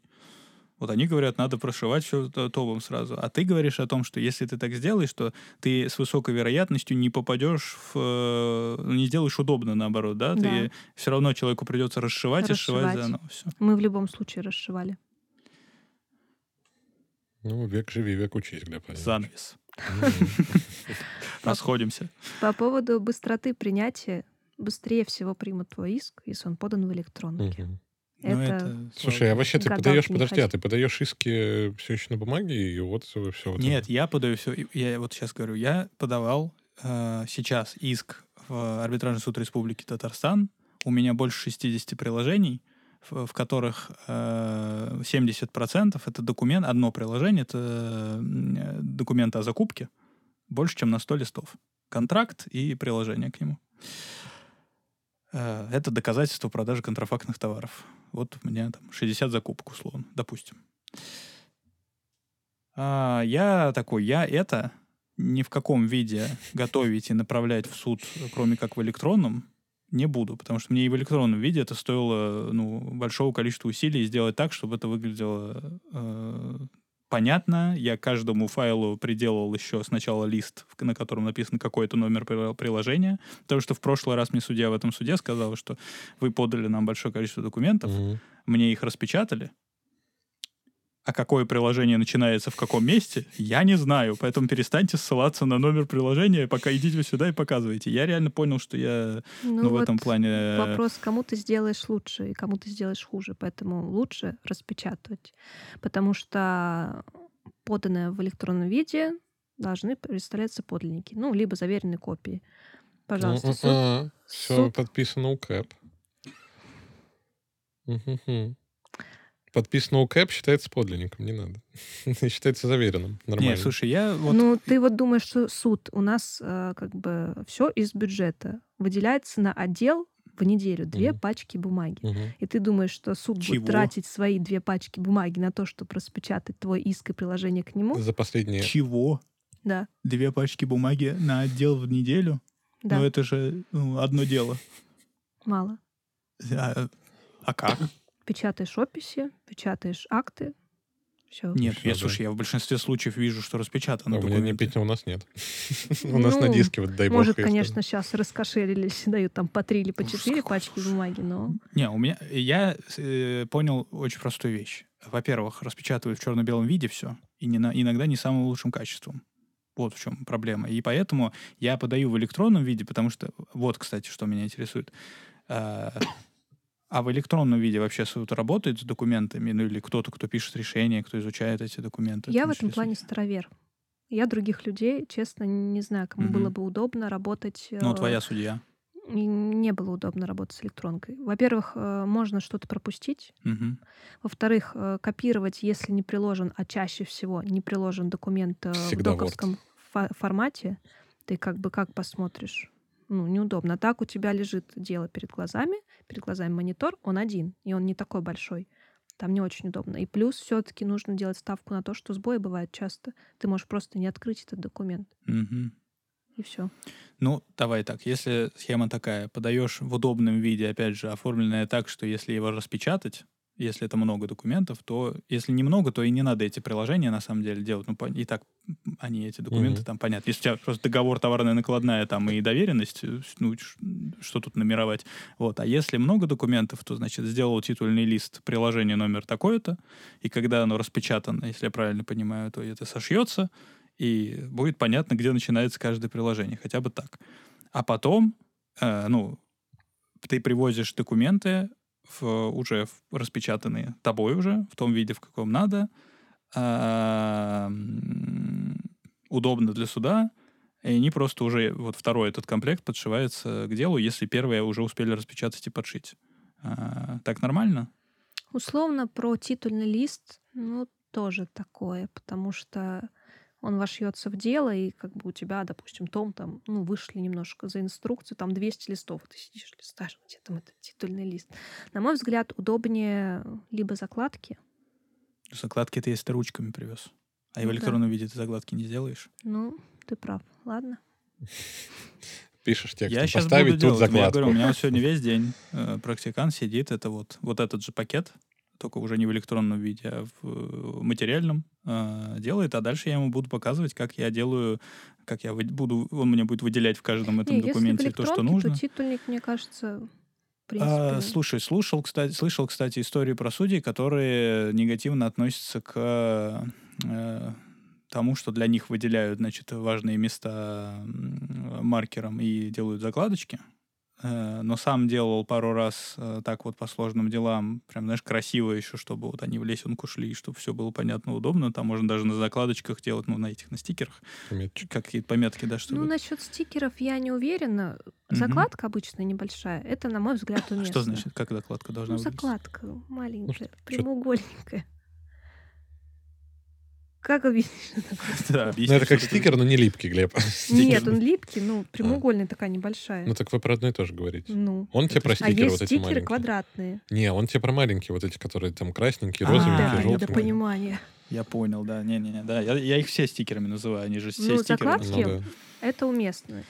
вот они говорят, надо прошивать все топом сразу. А ты говоришь о том, что если ты так сделаешь, то ты с высокой вероятностью не попадешь в... э, Не сделаешь удобно, наоборот, да? Да. Ты все равно человеку придется расшивать, и сшивать Расшивать. заново. Все. Мы в любом случае расшивали. Ну, век живи, век учись, Глеб Владимирович. Занавес. Расходимся. По поводу быстроты принятия, быстрее всего примут твой иск, если он подан в электроннике. Мгм. Ну, Это Слушай, а вообще ты подаешь, подожди, а ты подаешь иски все еще на бумаге, и вот все вот Нет, это. я подаю все. Я вот сейчас говорю, я подавал э, сейчас иск в арбитражный суд Республики Татарстан. У меня больше 60 приложений, в, которых э, 70% это документ, одно приложение, это э, документы о закупке, больше, чем на 100 листов. Контракт и приложение к нему. Э, это доказательство продажи контрафактных товаров. Вот у меня там 60 закупок, условно, допустим. А, я такой, я это ни в каком виде готовить и направлять в суд, кроме как в электронном, не буду, потому что мне и в электронном виде это стоило ну, большого количества усилий сделать так, чтобы это выглядело э, понятно. Я каждому файлу приделал еще сначала лист, на котором написан какой-то номер при- приложения, потому что в прошлый раз мне судья в этом суде сказал, что вы подали нам большое количество документов, Мгм. мне их распечатали, а какое приложение начинается в каком месте, я не знаю. Поэтому перестаньте ссылаться на номер приложения, пока идите сюда и показывайте. Я реально понял, что я ну, в вот этом плане... Вопрос, кому ты сделаешь лучше и кому ты сделаешь хуже. Поэтому лучше распечатывать. Потому что поданное в электронном виде должны представляться подлинники. Ну, либо заверенные копии. Пожалуйста, суд- Все суд- подписано у У КЭП считается подлинником, не надо. Считается заверенным. Нормально. Не, слушай, я вот... Ну, ты вот думаешь, что суд у нас э, как бы все из бюджета выделяется на отдел в неделю две Мгм. пачки бумаги. Мгм. И ты думаешь, что суд Чего? будет тратить свои две пачки бумаги на то, чтобы распечатать твой иск и приложение к нему? За последние... Чего? Да, Две пачки бумаги на отдел в неделю? да, Ну, это же ну, одно дело. мало. А, а как? Печатаешь описи, печатаешь акты, все. Нет, Всё, я, да. слушай, я в большинстве случаев вижу, что распечатано А у меня не пить, у нас нет. У нас на Ну, диске, вот дай бог. Может, конечно, сейчас раскошелились, дают там по три или по Ужас четыре пачки бумаги, но Не, у меня... Я э, понял очень простую вещь. во-первых, распечатывают в черно-белом виде все, и не на, иногда не самым лучшим качеством. Вот в чем проблема. И поэтому я подаю в электронном виде, потому что... Вот, кстати, что меня интересует. А, в электронном виде вообще суд работает с документами? Ну или кто-то, кто пишет решение, кто изучает эти документы? Я в этом плане судьи? старовер. Я других людей, честно, не знаю, кому Мгм. было бы удобно работать. Ну, э, твоя судья. не было удобно работать с электронкой. Во-первых, э, можно что-то пропустить. Мгм. Во-вторых, э, копировать, если не приложен, а чаще всего не приложен документ в Всегда Word. доковском фа- формате, ты как бы как посмотришь? Ну, неудобно. А так у тебя лежит дело перед глазами, перед глазами монитор, он один, и он не такой большой. Там не очень удобно. И плюс все-таки нужно делать ставку на то, что сбои бывают часто. Ты можешь просто не открыть этот документ. Мгм. И все. Ну, давай так. Если схема такая, подаешь в удобном виде, опять же, оформленная так, что если его распечатать, если это много документов, то если немного, то и не надо эти приложения на самом деле делать. Ну, и так они, эти документы, Мгм. там понятно. Если у тебя просто договор товарная накладная там и доверенность, э, ну, что тут номеровать. Вот. А если много документов, то, значит, сделал титульный лист приложение номер такое-то, и когда оно распечатано, если я правильно понимаю, то это сошьется, и будет понятно, где начинается каждое приложение, хотя бы так. А потом, э, ну, ты привозишь документы в, уже в- распечатанные тобой уже, в том виде, в каком надо, а, удобно для суда, и они просто уже, вот второй этот комплект подшивается к делу, если первые уже успели распечатать и подшить. А, так нормально? Условно про титульный лист, ну, тоже такое, потому что он вошьется в дело, и как бы у тебя, допустим, том там, ну, вышли немножко за инструкцию, там 200 листов, ты сидишь, листаешь, где там этот титульный лист. На мой взгляд, удобнее либо закладки, Закладки ты если ты ручками привез. А и в Ну да. электронном виде ты закладки не сделаешь. ну, ты прав, ладно. Пишешь текст. Я сейчас Поставить буду тут делать. Я закладку. говорю, у меня сегодня весь день э, практикант сидит, это вот, вот этот же пакет, только уже не в электронном виде, а в э, материальном э, делает, а дальше я ему буду показывать, как я делаю, как я вы- буду, он мне будет выделять в каждом этом Не, документе то, что нужно. то титульник, мне кажется. А, слушай, слушал, кстати, слышал, кстати, истории про судей, которые негативно относятся к э, тому, что для них выделяют, значит, важные места маркером и делают закладочки. Э, Но сам делал пару раз э, так вот по сложным делам, прям, знаешь, красиво еще, чтобы вот они в лесенку шли, чтобы все было понятно, удобно. Там можно даже на закладочках делать, ну, на этих, на стикерах, Пометочки. какие-то пометки, да, чтобы... Ну, насчет стикеров я не уверена. Закладка обычная небольшая. Это, на мой взгляд, уместно. Что значит, как закладка должна Ну, выглядеть? закладка маленькая, что- прямоугольненькая. Как объяснить? что такое? Да, Ну, объясни, это как стикер, но не липкий, Глеб. Нет, он липкий, ну, прямоугольная такая небольшая. Ну так вы про одно и то же говорите. Ну. Он тебе про? А стикеры есть вот эти стикеры маленькие. квадратные. Не, он тебе про маленькие, вот эти, которые там красненькие, А, розовенькие, Да, для желтенькие. понял. понимания. Я понял, да. Не-не-не, да. Я, я их все стикерами называю, они же все Ну, стикеры. закладки Ну да. Это уместно.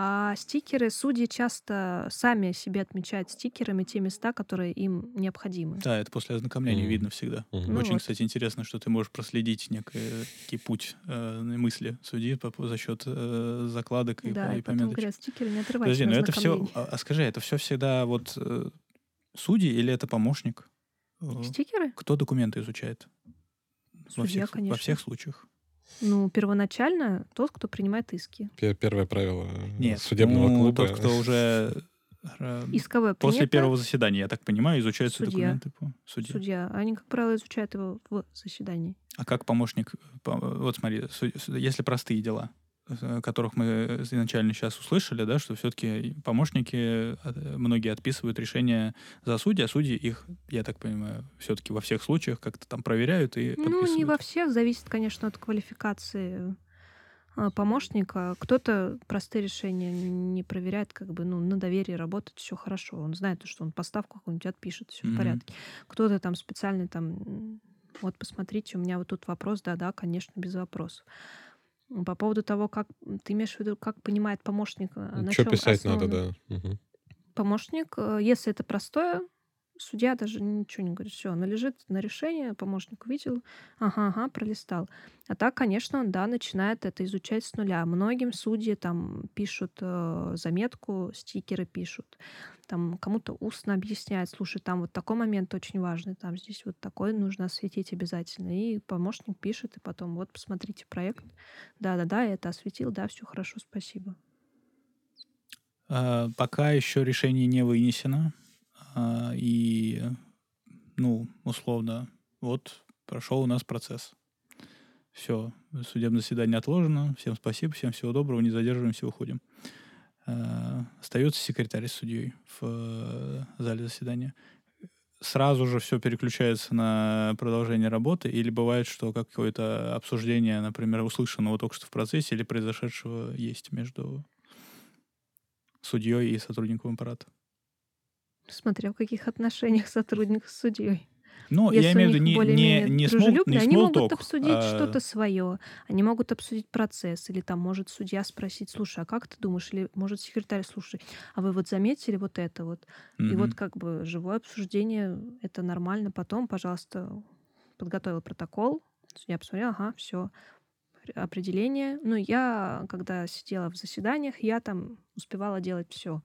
А стикеры судьи часто сами себе отмечают стикерами те места, которые им необходимы. Да, это после ознакомления Мгм. видно всегда. Мгм. Ну Очень, вот. кстати, интересно, что ты можешь проследить некий, некий путь э, мысли судьи по, по- за счет э, закладок и, Да, и и пометочек. говорят, стикеры не отрываются Подожди, но это все... А, а скажи, это все всегда вот э, судьи или это помощник? Э, Стикеры? Кто документы изучает? Во Судья, всех, конечно. во всех случаях? Ну, первоначально тот, кто принимает иски. Пе- Первое правило Нет. судебного ну, клуба. Тот, кто уже... э, Исковое После принято, первого заседания, я так понимаю, изучаются Судья. документы по судье. судья. Они, как правило, изучают его в заседании. А как помощник, по- вот смотри, если простые дела, которых мы изначально сейчас услышали, да, что все-таки помощники, э, многие отписывают решения за судьи, а судьи их, я так понимаю, все-таки во всех случаях как-то там проверяют и Ну, не во всех, зависит, конечно, от квалификации помощника. Кто-то простые решения не проверяет, как бы, ну, на доверии работает, все хорошо. Он знает, что он поставку какую-нибудь отпишет, все Мгм. в порядке. Кто-то там специально там, вот посмотрите, у меня вот тут вопрос, да-да, конечно, без вопросов. По поводу того, как ты имеешь в виду, как понимает помощник, а, на Что чём писать надо, основано? да. Мгм. Помощник, э, если это простое судья даже ничего не говорит. Все, она лежит на решение, помощник увидел, ага, ага, пролистал. А так, конечно, он, да, начинает это изучать с нуля. Многим судьи там пишут э, заметку, стикеры пишут, там кому-то устно объясняет, слушай, там вот такой момент очень важный, там здесь вот такой нужно осветить обязательно. И помощник пишет, и потом вот посмотрите проект. Да-да-да, это осветил, да, все хорошо, спасибо. А, пока еще решение не вынесено. А, и, ну, условно, вот прошел у нас процесс. Все, судебное заседание отложено. Всем спасибо, всем всего доброго, не задерживаемся, уходим. А, остается секретарь с судьей в э, зале заседания. Сразу же все переключается на продолжение работы, или бывает, что какое-то обсуждение, например, услышанного только что в процессе или произошедшего есть между судьей и сотрудником аппарата. Смотря в каких отношениях сотрудник с судьей. Ну, Если я имею в виду не, не, не, смол, не они могут обсудить а- что-то свое, они могут обсудить процесс, или там может судья спросить, слушай, а как ты думаешь, или может секретарь, слушай, а вы вот заметили вот это вот? И Мгм. вот как бы живое обсуждение, это нормально. Потом, пожалуйста, подготовил протокол, судья посмотрел, ага, все, определение. Ну, я, когда сидела в заседаниях, я там успевала делать все.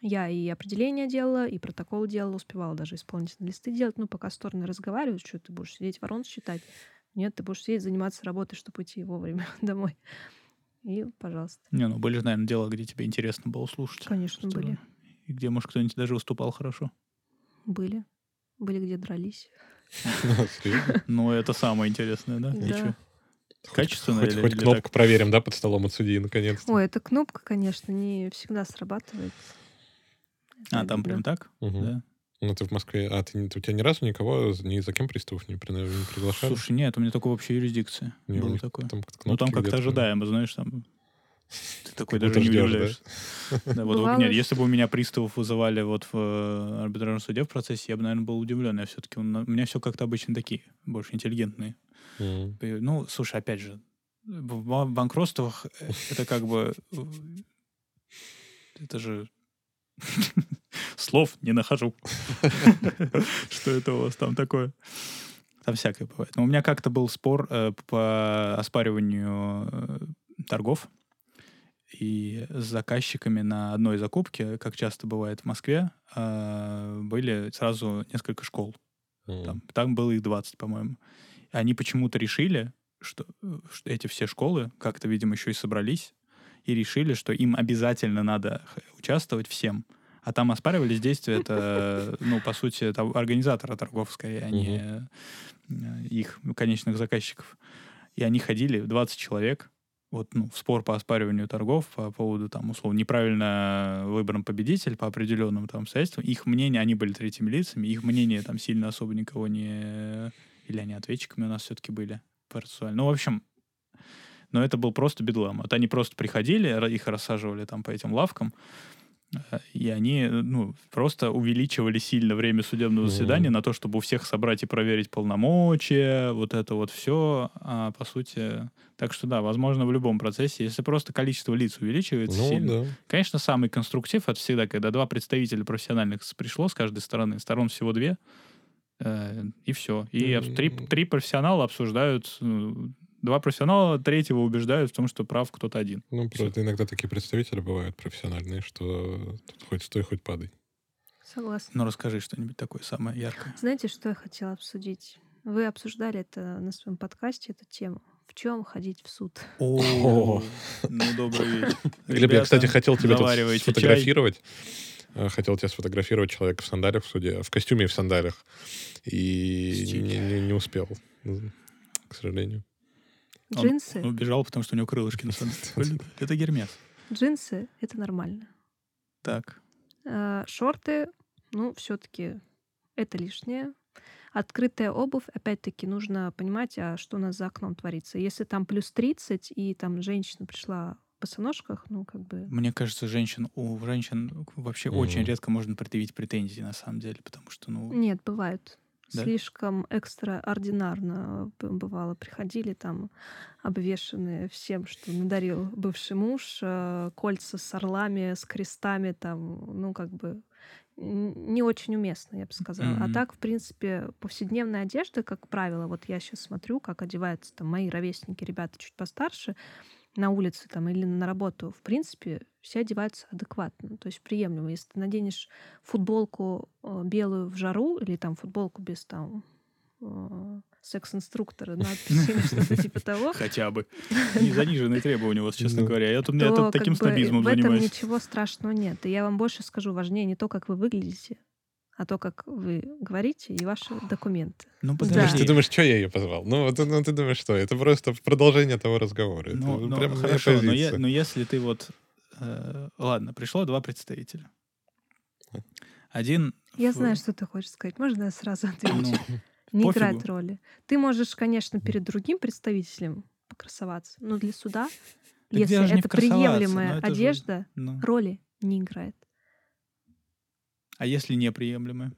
Я и определение делала, и протокол делала, успевала даже исполнительные листы делать. Ну, пока стороны разговаривают, что ты будешь сидеть ворон считать. Нет, ты будешь сидеть, заниматься работой, чтобы уйти вовремя домой. И, пожалуйста. Не, ну были же, наверное, дела, где тебе интересно было слушать. Конечно, Что- были. И где, может, кто-нибудь даже выступал хорошо. Были. Были, где дрались. Серьезно? Ну, это самое интересное, да? Да. Качественно Хоть, или- хоть или кнопку так? проверим, да, под столом от судьи, наконец-то. Ой, эта кнопка, конечно, не всегда срабатывает. А, там прям так? Мгм. Да. Ну, ты в Москве... А, ты, у тебя ни разу никого ни за кем приставов не, при- не приглашали? Слушай, нет, у меня только в общей юрисдикции Не, у было такое. Там Ну, там как-то ожидаемо, знаешь, там... Ты такой даже не удивляешься. Да, вот, нет, если бы у меня приставов вызывали вот в э, арбитражном суде в процессе, я бы, наверное, был удивлен. Я все-таки... У меня все как-то обычно такие, больше интеллигентные. Ну, слушай, опять же, в ба- банкротствах э, это как бы... э, Это же... Слов не нахожу. Что это у вас там такое? Там всякое бывает. Но у меня как-то был спор э, по оспариванию э, торгов. И с заказчиками на одной закупке, как часто бывает в Москве, э, были сразу несколько школ. Там, там было их 20, по-моему. Они почему-то решили, что, что эти все школы как-то, видимо, еще и собрались и решили, что им обязательно надо участвовать всем. А там оспаривались действия, это, ну, по сути, это организатора торгов, скорее, а не э, их конечных заказчиков. И они ходили, 20 человек, вот, ну, в спор по оспариванию торгов по поводу, там, условно, неправильно выбран победитель по определенным там обстоятельствам. Их мнение, они были третьими лицами, их мнение там сильно особо никого не... Или они ответчиками у нас все-таки были процессуально. Ну, в общем, но это был просто бедлам. Вот они просто приходили, их рассаживали там по этим лавкам, э, и они, э, ну, просто увеличивали сильно время судебного заседания на то, чтобы у всех собрать и проверить полномочия, вот это вот все. А по сути, так что да, возможно, в любом процессе, если просто количество лиц увеличивается Ну, сильно, да. Конечно, самый конструктив это всегда, когда два представителя профессиональных пришло с каждой стороны, сторон всего две, э, и все. И обс- три, три профессионала обсуждают, ну, два профессионала третьего убеждают в том, что прав кто-то один. Ну, Всё. просто иногда такие представители бывают профессиональные, что тут хоть стой, хоть падай. Согласна. Ну, расскажи что-нибудь такое самое яркое. Знаете, что я хотела обсудить? Вы обсуждали это на своем подкасте, эту тему. В чем ходить в суд? О, ну, добрый вечер. Глеб, я, кстати, хотел тебя тут сфотографировать. Э, Хотел тебя сфотографировать человека в сандалях в суде, в костюме и в сандалях. И не, не- не успел, к сожалению. Он Джинсы? убежал, потому что у него крылышки на самом деле. Это Гермес. Джинсы — это нормально. Так. А, Шорты, ну, все-таки это лишнее. Открытая обувь, опять-таки, нужно понимать, а что у нас за окном творится. Если там плюс 30, и там женщина пришла в босоножках, ну, как бы... Мне кажется, женщин, у женщин вообще очень Мгм. редко можно предъявить претензии, на самом деле, потому что, ну, Нет, бывают. Да? Слишком экстраординарно бывало. Приходили там обвешанные всем, что надарил бывший муж, э, кольца с орлами, с крестами, там, ну, как бы не очень уместно, я бы сказала. А Мгм. так, в принципе, повседневная одежда, как правило, вот я сейчас смотрю, как одеваются там мои ровесники, ребята чуть постарше, на улице там или на работу, в принципе, все одеваются адекватно, то есть приемлемо. Если ты наденешь футболку э, белую в жару или там футболку без там э, секс-инструктора, или что-то типа того, Хотя бы. Не заниженные требования у вас, честно Ну. говоря. Я тут, я то тут как таким снобизмом в этом занимаюсь. ничего страшного нет. И я вам больше скажу, важнее не то, как вы выглядите, а то, как вы говорите и ваши документы. Ну, Да. Подожди. ты думаешь, что я ее позвал? Ну, вот, ну, ты думаешь, что? Это просто продолжение того разговора. Это Ну, ну, прям моя хорошо, но, я- но если ты вот... э, ладно, пришло два представителя. Один... Я в- знаю, что ты хочешь сказать. Можно я сразу отвечу? ну, не пофигу. играет роли. Ты можешь, конечно, перед другим представителем покрасоваться, но для суда, Так если это красоваться, приемлемая же- одежда, ну. роли не играет. А если неприемлемые?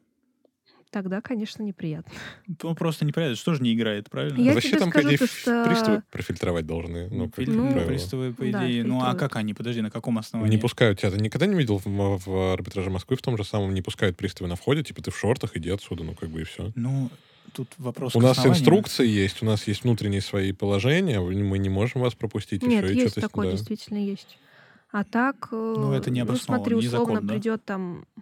Тогда, конечно, неприятно. Ну, просто неприятно. Что же не играет, правильно? Я Вообще тебе там, скажу по идее, то, ф- что- приставы профильтровать должны. Ну, Филь- Ну, приставы, по да, идее. ну, а как они? Подожди, на каком основании? Не пускают тебя. Ты никогда не видел в, в арбитраже Москвы в том же самом, не пускают приставы на входе, типа ты в шортах, иди отсюда, ну как бы и все. Ну, тут вопрос У нас инструкции есть, у нас есть внутренние свои положения, мы не можем вас пропустить Нет, еще. и есть такое, да. действительно есть. А так, ну, это не ну смотри, условно незаконно. придет там э,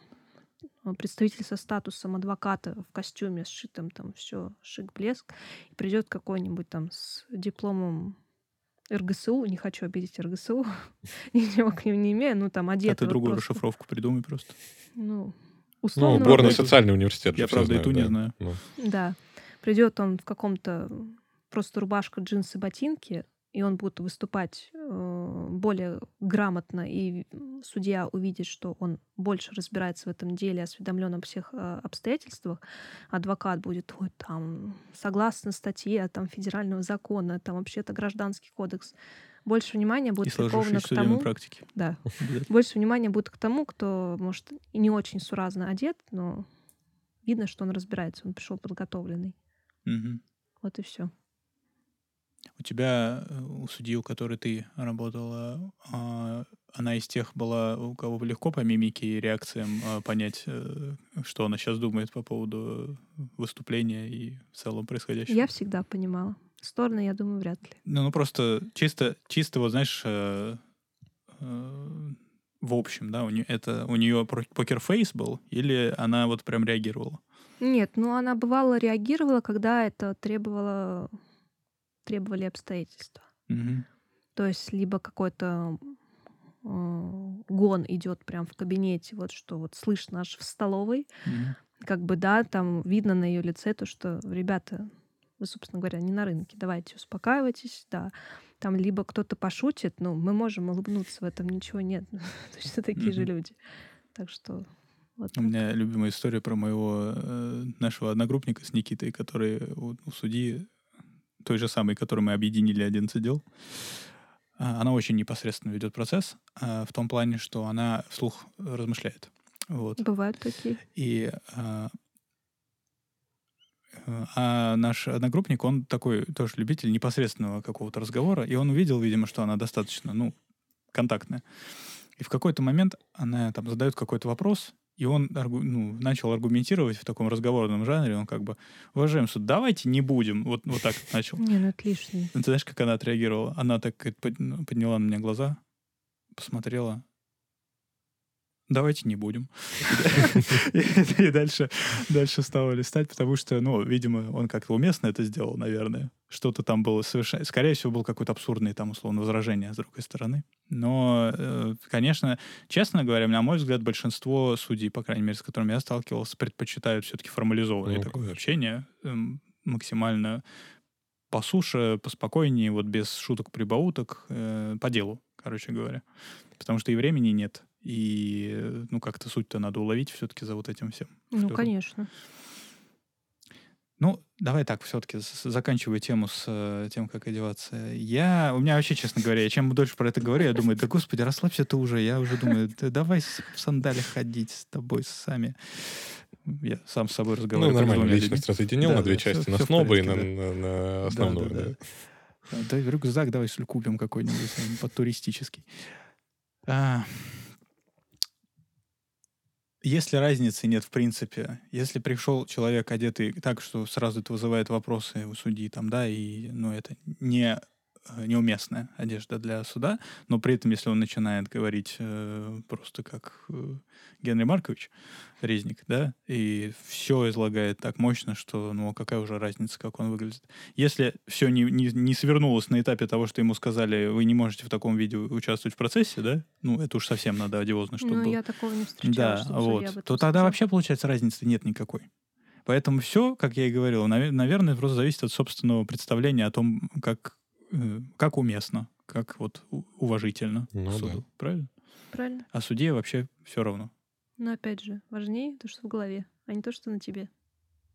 представитель со статусом адвоката в костюме, сшитым там все шик-блеск, и придет какой-нибудь там с дипломом РГСУ, не хочу обидеть РГСУ, ничего к ним не имею, ну там А одет. ты другую расшифровку придумай просто. Ну, Ну, условно. горный это- социальный университет. Я, правда, и знают, ту не знаю. Ну. Да. Придет он в каком-то просто рубашка, джинсы, ботинки, и он будет выступать э, более грамотно, и судья увидит, что он больше разбирается в этом деле, осведомлен обо всех э, обстоятельствах. Адвокат будет, ой, там, согласно статье там, федерального закона, там вообще-то гражданский кодекс. Больше внимания И будет приковано сложившись к тому, практики. да, больше внимания будет к тому, кто, может, и не очень суразно одет, но видно, что он разбирается, он пришел подготовленный. Вот и все. У тебя, э, у судьи, у которой ты работала, а, она из тех была, у кого легко по мимике и реакциям а, понять, э, что она сейчас думает по поводу выступления и в целом происходящего? Я всегда понимала. Стороны, я думаю, вряд ли. Ну, ну просто чисто, чисто вот знаешь, э, э, в общем, да, у нее это у нее покерфейс был или она вот прям реагировала? Нет, ну она бывало реагировала, когда это требовало требовали обстоятельства. Мгм. То есть либо какой-то э, гон идет прям в кабинете, вот что вот слышно аж в столовой, Мгм. как бы да, там видно на ее лице то, что ребята, вы, собственно говоря, не на рынке, давайте успокаивайтесь, да. Там либо кто-то пошутит, ну, мы можем улыбнуться, в этом ничего нет. Точно такие же люди. Так что вот У меня любимая история про моего э, нашего одногруппника с Никитой, который у, у судьи, той же самой, которой мы объединили 11 дел, а, она очень непосредственно ведет процесс а, в том плане, что она вслух размышляет. Вот. Бывают такие. И а, а наш одногруппник, он такой тоже любитель непосредственного какого-то разговора, и он увидел, видимо, что она достаточно, ну, контактная. И в какой-то момент она там задает какой-то вопрос, и он ну, начал аргументировать в таком разговорном жанре, он как бы, уважаемый суд, давайте не будем, вот, вот так начал. Не, ну лишнее. Ну, Ты знаешь, как она отреагировала? Она так ну, подняла на меня глаза, посмотрела. Давайте не будем. И дальше, дальше стала листать, потому что, ну, видимо, он как-то уместно это сделал, наверное. Что-то там было совершенно... Скорее всего, был какой-то абсурдный там, условно, возражение с другой стороны. Но, э, конечно, честно говоря, на мой взгляд, большинство судей, по крайней мере, с которыми я сталкивался, предпочитают все-таки формализованное Ну, такое общение, эм, максимально по суше, поспокойнее, вот без шуток-прибауток, э, по делу, короче говоря. Потому что и времени нет, и, ну, как-то суть-то надо уловить все-таки за вот этим всем. Ну, флёром. конечно. Ну, давай так, все-таки заканчиваю тему с э, тем, как одеваться. Я, у меня вообще, честно говоря, я чем дольше про это говорю, я думаю, да господи, расслабься ты уже. Я уже думаю, да давай в сандалях ходить с тобой сами. Я сам с собой Ну, разговариваю. с нормально, личность людьми. разразъединил Да, на две да, части, на всё в снобы и на, да. на- на Да, основную. да, да. да. Да, рюкзак давай, что ли, купим какой-нибудь там, под туристический. А, Если разницы нет в принципе, если пришел человек одетый так, что сразу это вызывает вопросы у судьи, там, да, и, ну, это не неуместная одежда для суда, но при этом, если он начинает говорить э, просто как э, Генри Маркович Резник, да, и все излагает так мощно, что, ну, а какая уже разница, как он выглядит. Если все не, не, не свернулось на этапе того, что ему сказали, вы не можете в таком виде участвовать в процессе, да, ну, это уж совсем надо одиозно, чтобы Ну, было. я такого не встречала, Да, вот. То тогда сказал. вообще, получается, разницы нет никакой. Поэтому все, как я и говорил, наве- наверное, просто зависит от собственного представления о том, как, э, как уместно, как вот уважительно Ну к да. суду. Правильно? Правильно. А судье вообще все равно. Но опять же, важнее то, что в голове, а не то, что на тебе.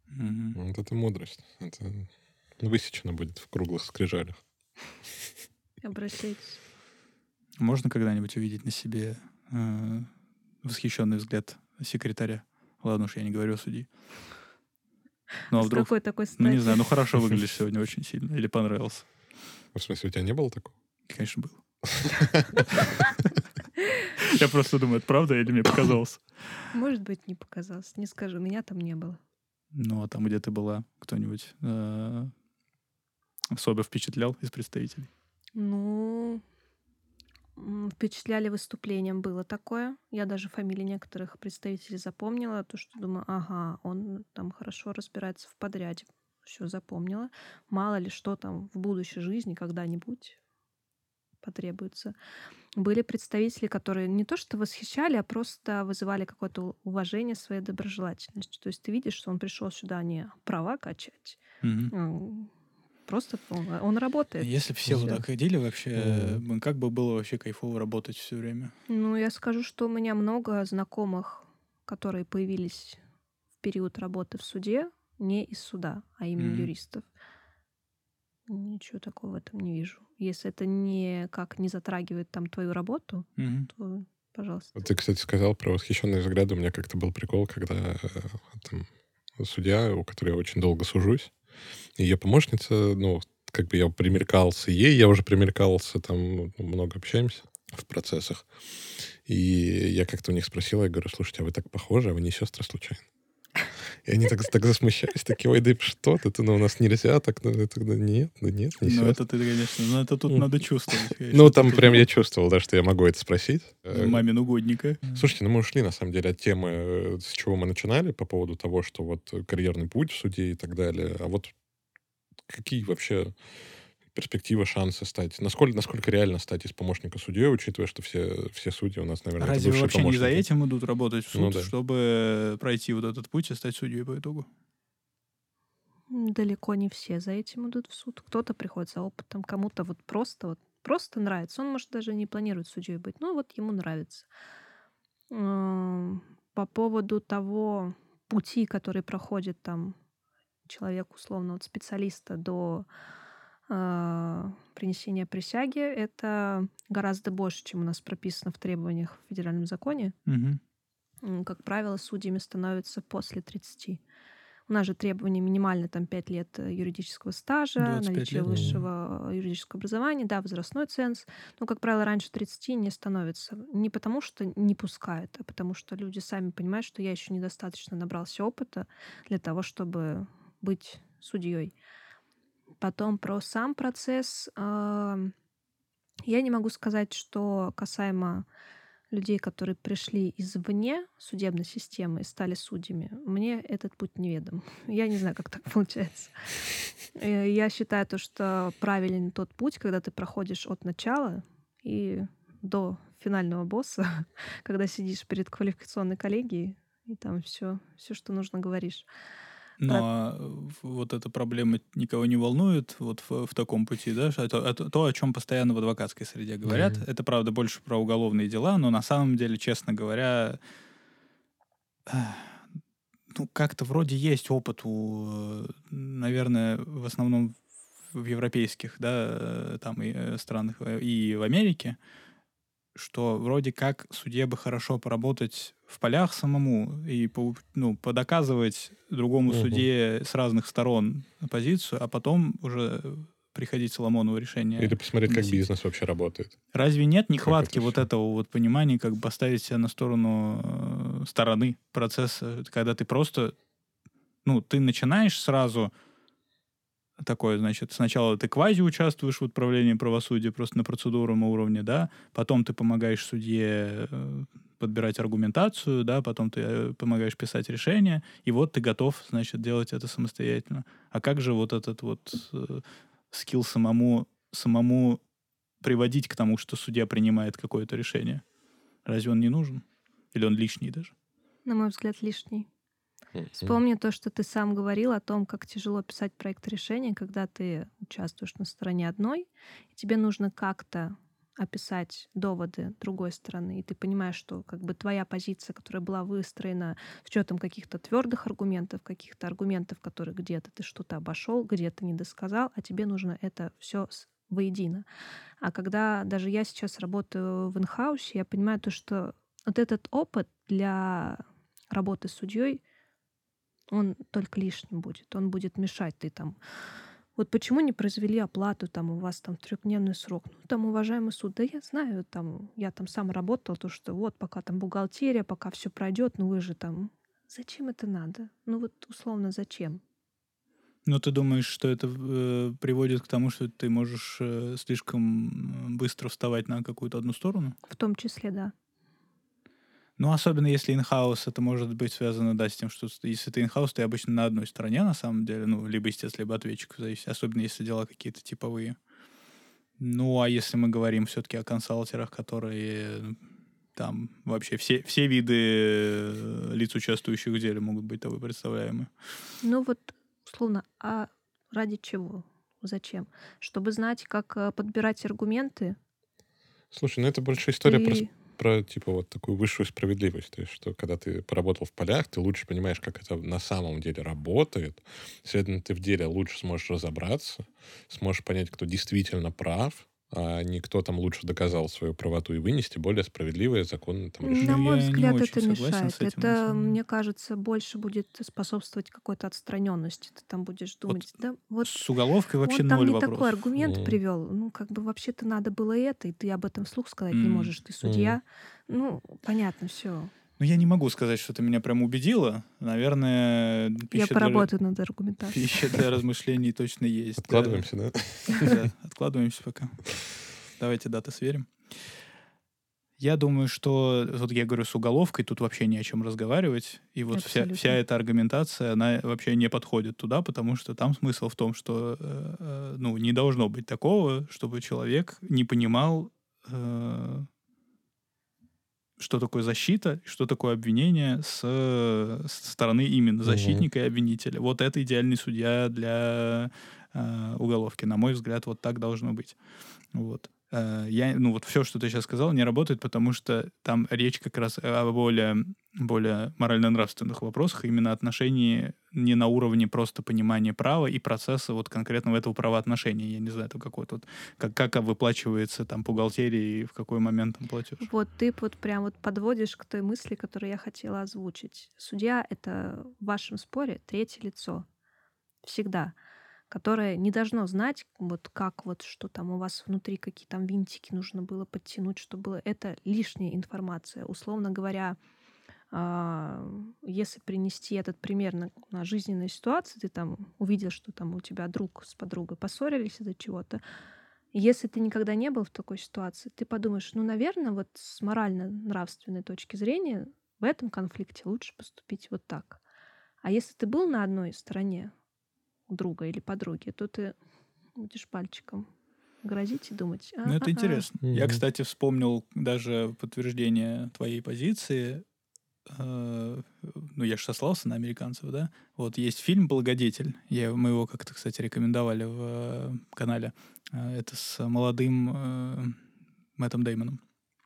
Мгм. Вот это мудрость. Это высечено будет в круглых скрижалях. Обращайтесь. Можно когда-нибудь увидеть на себе э, восхищенный взгляд секретаря? Ладно уж, я не говорю о судьи. Ну, а С вдруг... какой такой Ну, не знаю, ну хорошо выглядишь сегодня очень сильно. Или понравился. В смысле, у тебя не было такого? Конечно, был. Я просто думаю, это правда или мне показалось? Может быть, не показалось. Не скажу, меня там не было. Ну, а там, где ты была, кто-нибудь э, особо впечатлял из представителей? Ну, впечатляли выступлением, было такое. Я даже фамилии некоторых представителей запомнила, то, что думаю, ага, он там хорошо разбирается в подряде. Все запомнила. Мало ли что там в будущей жизни когда-нибудь потребуется. Были представители, которые не то что восхищали, а просто вызывали какое-то уважение своей доброжелательностью. То есть ты видишь, что он пришел сюда не права качать, м, просто он, он работает. Если бы все вот так ходили вообще, Мгм. как бы было вообще кайфово работать все время? Ну, я скажу, что у меня много знакомых, которые появились в период работы в суде, не из суда, а именно Мгм. юристов. Ничего такого в этом не вижу. Если это никак не затрагивает там твою работу, Мгм. то пожалуйста. Вот Ты, кстати, сказал про восхищенные взгляды. У меня как-то был прикол, когда э, там, судья, у которой я очень долго сужусь, ее помощница, ну, как бы я примеркался ей, я уже примеркался, там много общаемся в процессах. И я как-то у них спросил, я говорю, слушайте, а вы так похожи, а вы не сестры случайно? И они так, так засмущались, такие, ой, да что ты, ты, ну, у нас нельзя, так, ну, это, да нет, да нет, не Ну, сестры». это ты, конечно, ну, это тут Ну, надо чувствовать. Ну, там прям я чувствовал, да, что я могу это спросить. Э, Мамин угодника. Слушайте, ну мы ушли, на самом деле, от темы, э, с чего мы начинали, по поводу того, что вот э, карьерный путь в суде и так далее. А вот какие вообще перспективы, шансы стать? Насколько, насколько реально стать из помощника судьей, учитывая, что все, все судьи у нас, наверное, Разве вообще не за помощники? этим идут работать в суд, Ну да. чтобы пройти вот этот путь и стать судьей по итогу? Далеко не все за этим идут в суд. Кто-то приходит за опытом, кому-то вот просто вот просто нравится. Он, может, даже не планирует судьей быть, но вот ему нравится. По поводу того пути, который проходит там человек, условно, от специалиста до а, принесения присяги, это гораздо больше, чем у нас прописано в требованиях в федеральном законе. М, Как правило, судьями становятся после 30. У нас же требование минимально там 5 лет э, юридического стажа, 25 наличие лет. высшего э, юридического образования, да, возрастной ценз. Но, как правило, раньше 30 не становится. Не потому, что не пускают, а потому что люди сами понимают, что я еще недостаточно набрался опыта для того, чтобы быть судьей. Потом про сам процесс. ам, Я не могу сказать, что касаемо людей, которые пришли извне судебной системы и стали судьями, мне этот путь неведом. Я не знаю, как так получается. Э, Я считаю то, что правильный тот путь, когда ты проходишь от начала и до финального босса, когда сидишь перед квалификационной коллегией, и там все, все, что нужно, говоришь. Но а, в- вот эта проблема никого не волнует вот в, в таком пути, да? Это, это то, о чем постоянно в адвокатской среде говорят. Мгм. Это, правда, больше про уголовные дела, но на самом деле, честно говоря, ну, как-то вроде есть опыт у, э, наверное, в основном в европейских, да, э, там и э, странах, э, и в Америке, что вроде как судье бы хорошо поработать в полях самому и ну, подоказывать другому Мгм. судье с разных сторон позицию, а потом уже приходить Соломонову решение. Или посмотреть, как вносить. бизнес вообще работает. Разве нет нехватки это вот этого вот понимания, как поставить себя на сторону э, стороны процесса, когда ты просто, ну, ты начинаешь сразу такое, значит, сначала ты квази участвуешь в отправлении правосудия просто на процедурном уровне, да, потом ты помогаешь судье э, подбирать аргументацию, да, потом ты э, помогаешь писать решение, и вот ты готов, значит, делать это самостоятельно. А как же вот этот вот э, скилл самому, самому приводить к тому, что судья принимает какое-то решение? Разве он не нужен? Или он лишний даже? На мой взгляд, лишний. Мгм. Вспомни то, что ты сам говорил о том, как тяжело писать проект решения, когда ты участвуешь на стороне одной, и тебе нужно как-то описать доводы другой стороны, и ты понимаешь, что как бы твоя позиция, которая была выстроена с учетом каких-то твердых аргументов, каких-то аргументов, которые где-то ты что-то обошел, где-то не досказал, а тебе нужно это все воедино. А когда даже я сейчас работаю в инхаусе, я понимаю то, что вот этот опыт для работы с судьей, он только лишним будет. Он будет мешать. Ты там вот почему не произвели оплату, там у вас там трехдневный срок? Ну, там, уважаемый суд, да я знаю, там, я там сам работал, то, что вот пока там бухгалтерия, пока все пройдет, ну вы же там... Зачем это надо? Ну вот условно зачем? Ну, ты думаешь, что это э, приводит к тому, что ты можешь э, слишком быстро вставать на какую-то одну сторону? В том числе, да. Ну, особенно если инхаус, это может быть связано, да, с тем, что если ты инхаус, ты обычно на одной стороне, на самом деле, ну, либо истец, либо ответчик, зависит, особенно если дела какие-то типовые. Ну, а если мы говорим все-таки о консалтерах, которые там вообще все, все виды э, лиц, участвующих в деле, могут быть тобой представляемы. Ну вот, условно, а ради чего? Зачем? Чтобы знать, как э, подбирать аргументы. Слушай, ну это больше история и- про, типа, вот такую высшую справедливость. То есть, что когда ты поработал в полях, ты лучше понимаешь, как это на самом деле работает. Следовательно, ты в деле лучше сможешь разобраться, сможешь понять, кто действительно прав, а не кто там лучше доказал свою правоту и вынести более справедливое законное там решение. На Ну, мой я не взгляд, это мешает. этим, это, мне кажется, больше будет способствовать какой-то отстраненности. Ты там будешь думать, да, вот С уголовкой вообще он там ноль не вопросов. такой аргумент Мгм. привел. Ну, как бы вообще-то надо было это, и ты об этом вслух сказать не М. можешь. Ты судья. Ну, понятно, все. Ну, я не могу сказать, что ты меня прям убедила. Наверное, Я пища для- поработаю над аргументацией. Пища для размышлений точно есть. Откладываемся, да? Да, откладываемся пока. Давайте даты сверим. Я думаю, что, вот я говорю, с уголовкой тут вообще не о чем разговаривать. И вот вся, Абсолютно. вся эта аргументация, она вообще не подходит туда, потому что там смысл в том, что э, э, ну, не должно быть такого, чтобы человек не понимал, э, что такое защита, и что такое обвинение с, со стороны именно защитника и обвинителя. Вот это идеальный судья для э, уголовки. На мой взгляд, вот так должно быть. Вот. Э, Я, ну вот все, что ты сейчас сказал, не работает, потому что там речь как раз о более, более морально-нравственных вопросах, именно отношении не на уровне просто понимания права и процесса вот конкретного этого правоотношения. Я не знаю, это какой-то вот, как, как выплачивается там бухгалтерия и в какой момент там платеж. Вот ты вот прям вот подводишь к той мысли, которую я хотела озвучить. Судья — это в вашем споре третье лицо. Всегда. Которое не должно знать, вот как вот, что там у вас внутри, какие там винтики нужно было подтянуть, что было. Это лишняя информация. Условно говоря, а, если принести этот пример на, на жизненной ситуации, ты там увидел, что там у тебя друг с подругой поссорились из-за чего-то, если ты никогда не был в такой ситуации, ты подумаешь, ну, наверное, вот с морально-нравственной точки зрения в этом конфликте лучше поступить вот так. А если ты был на одной стороне друга или подруги, то ты будешь пальчиком грозить и думать. Ну, это «А-а-а». интересно. Я, Мгм. кстати, вспомнил даже подтверждение твоей позиции. э, Ну, я же сослался на американцев, да? Вот есть фильм «Благодетель». Я, мы его как-то, кстати, рекомендовали в э, канале. Э, Это с молодым э, Мэттом Деймоном.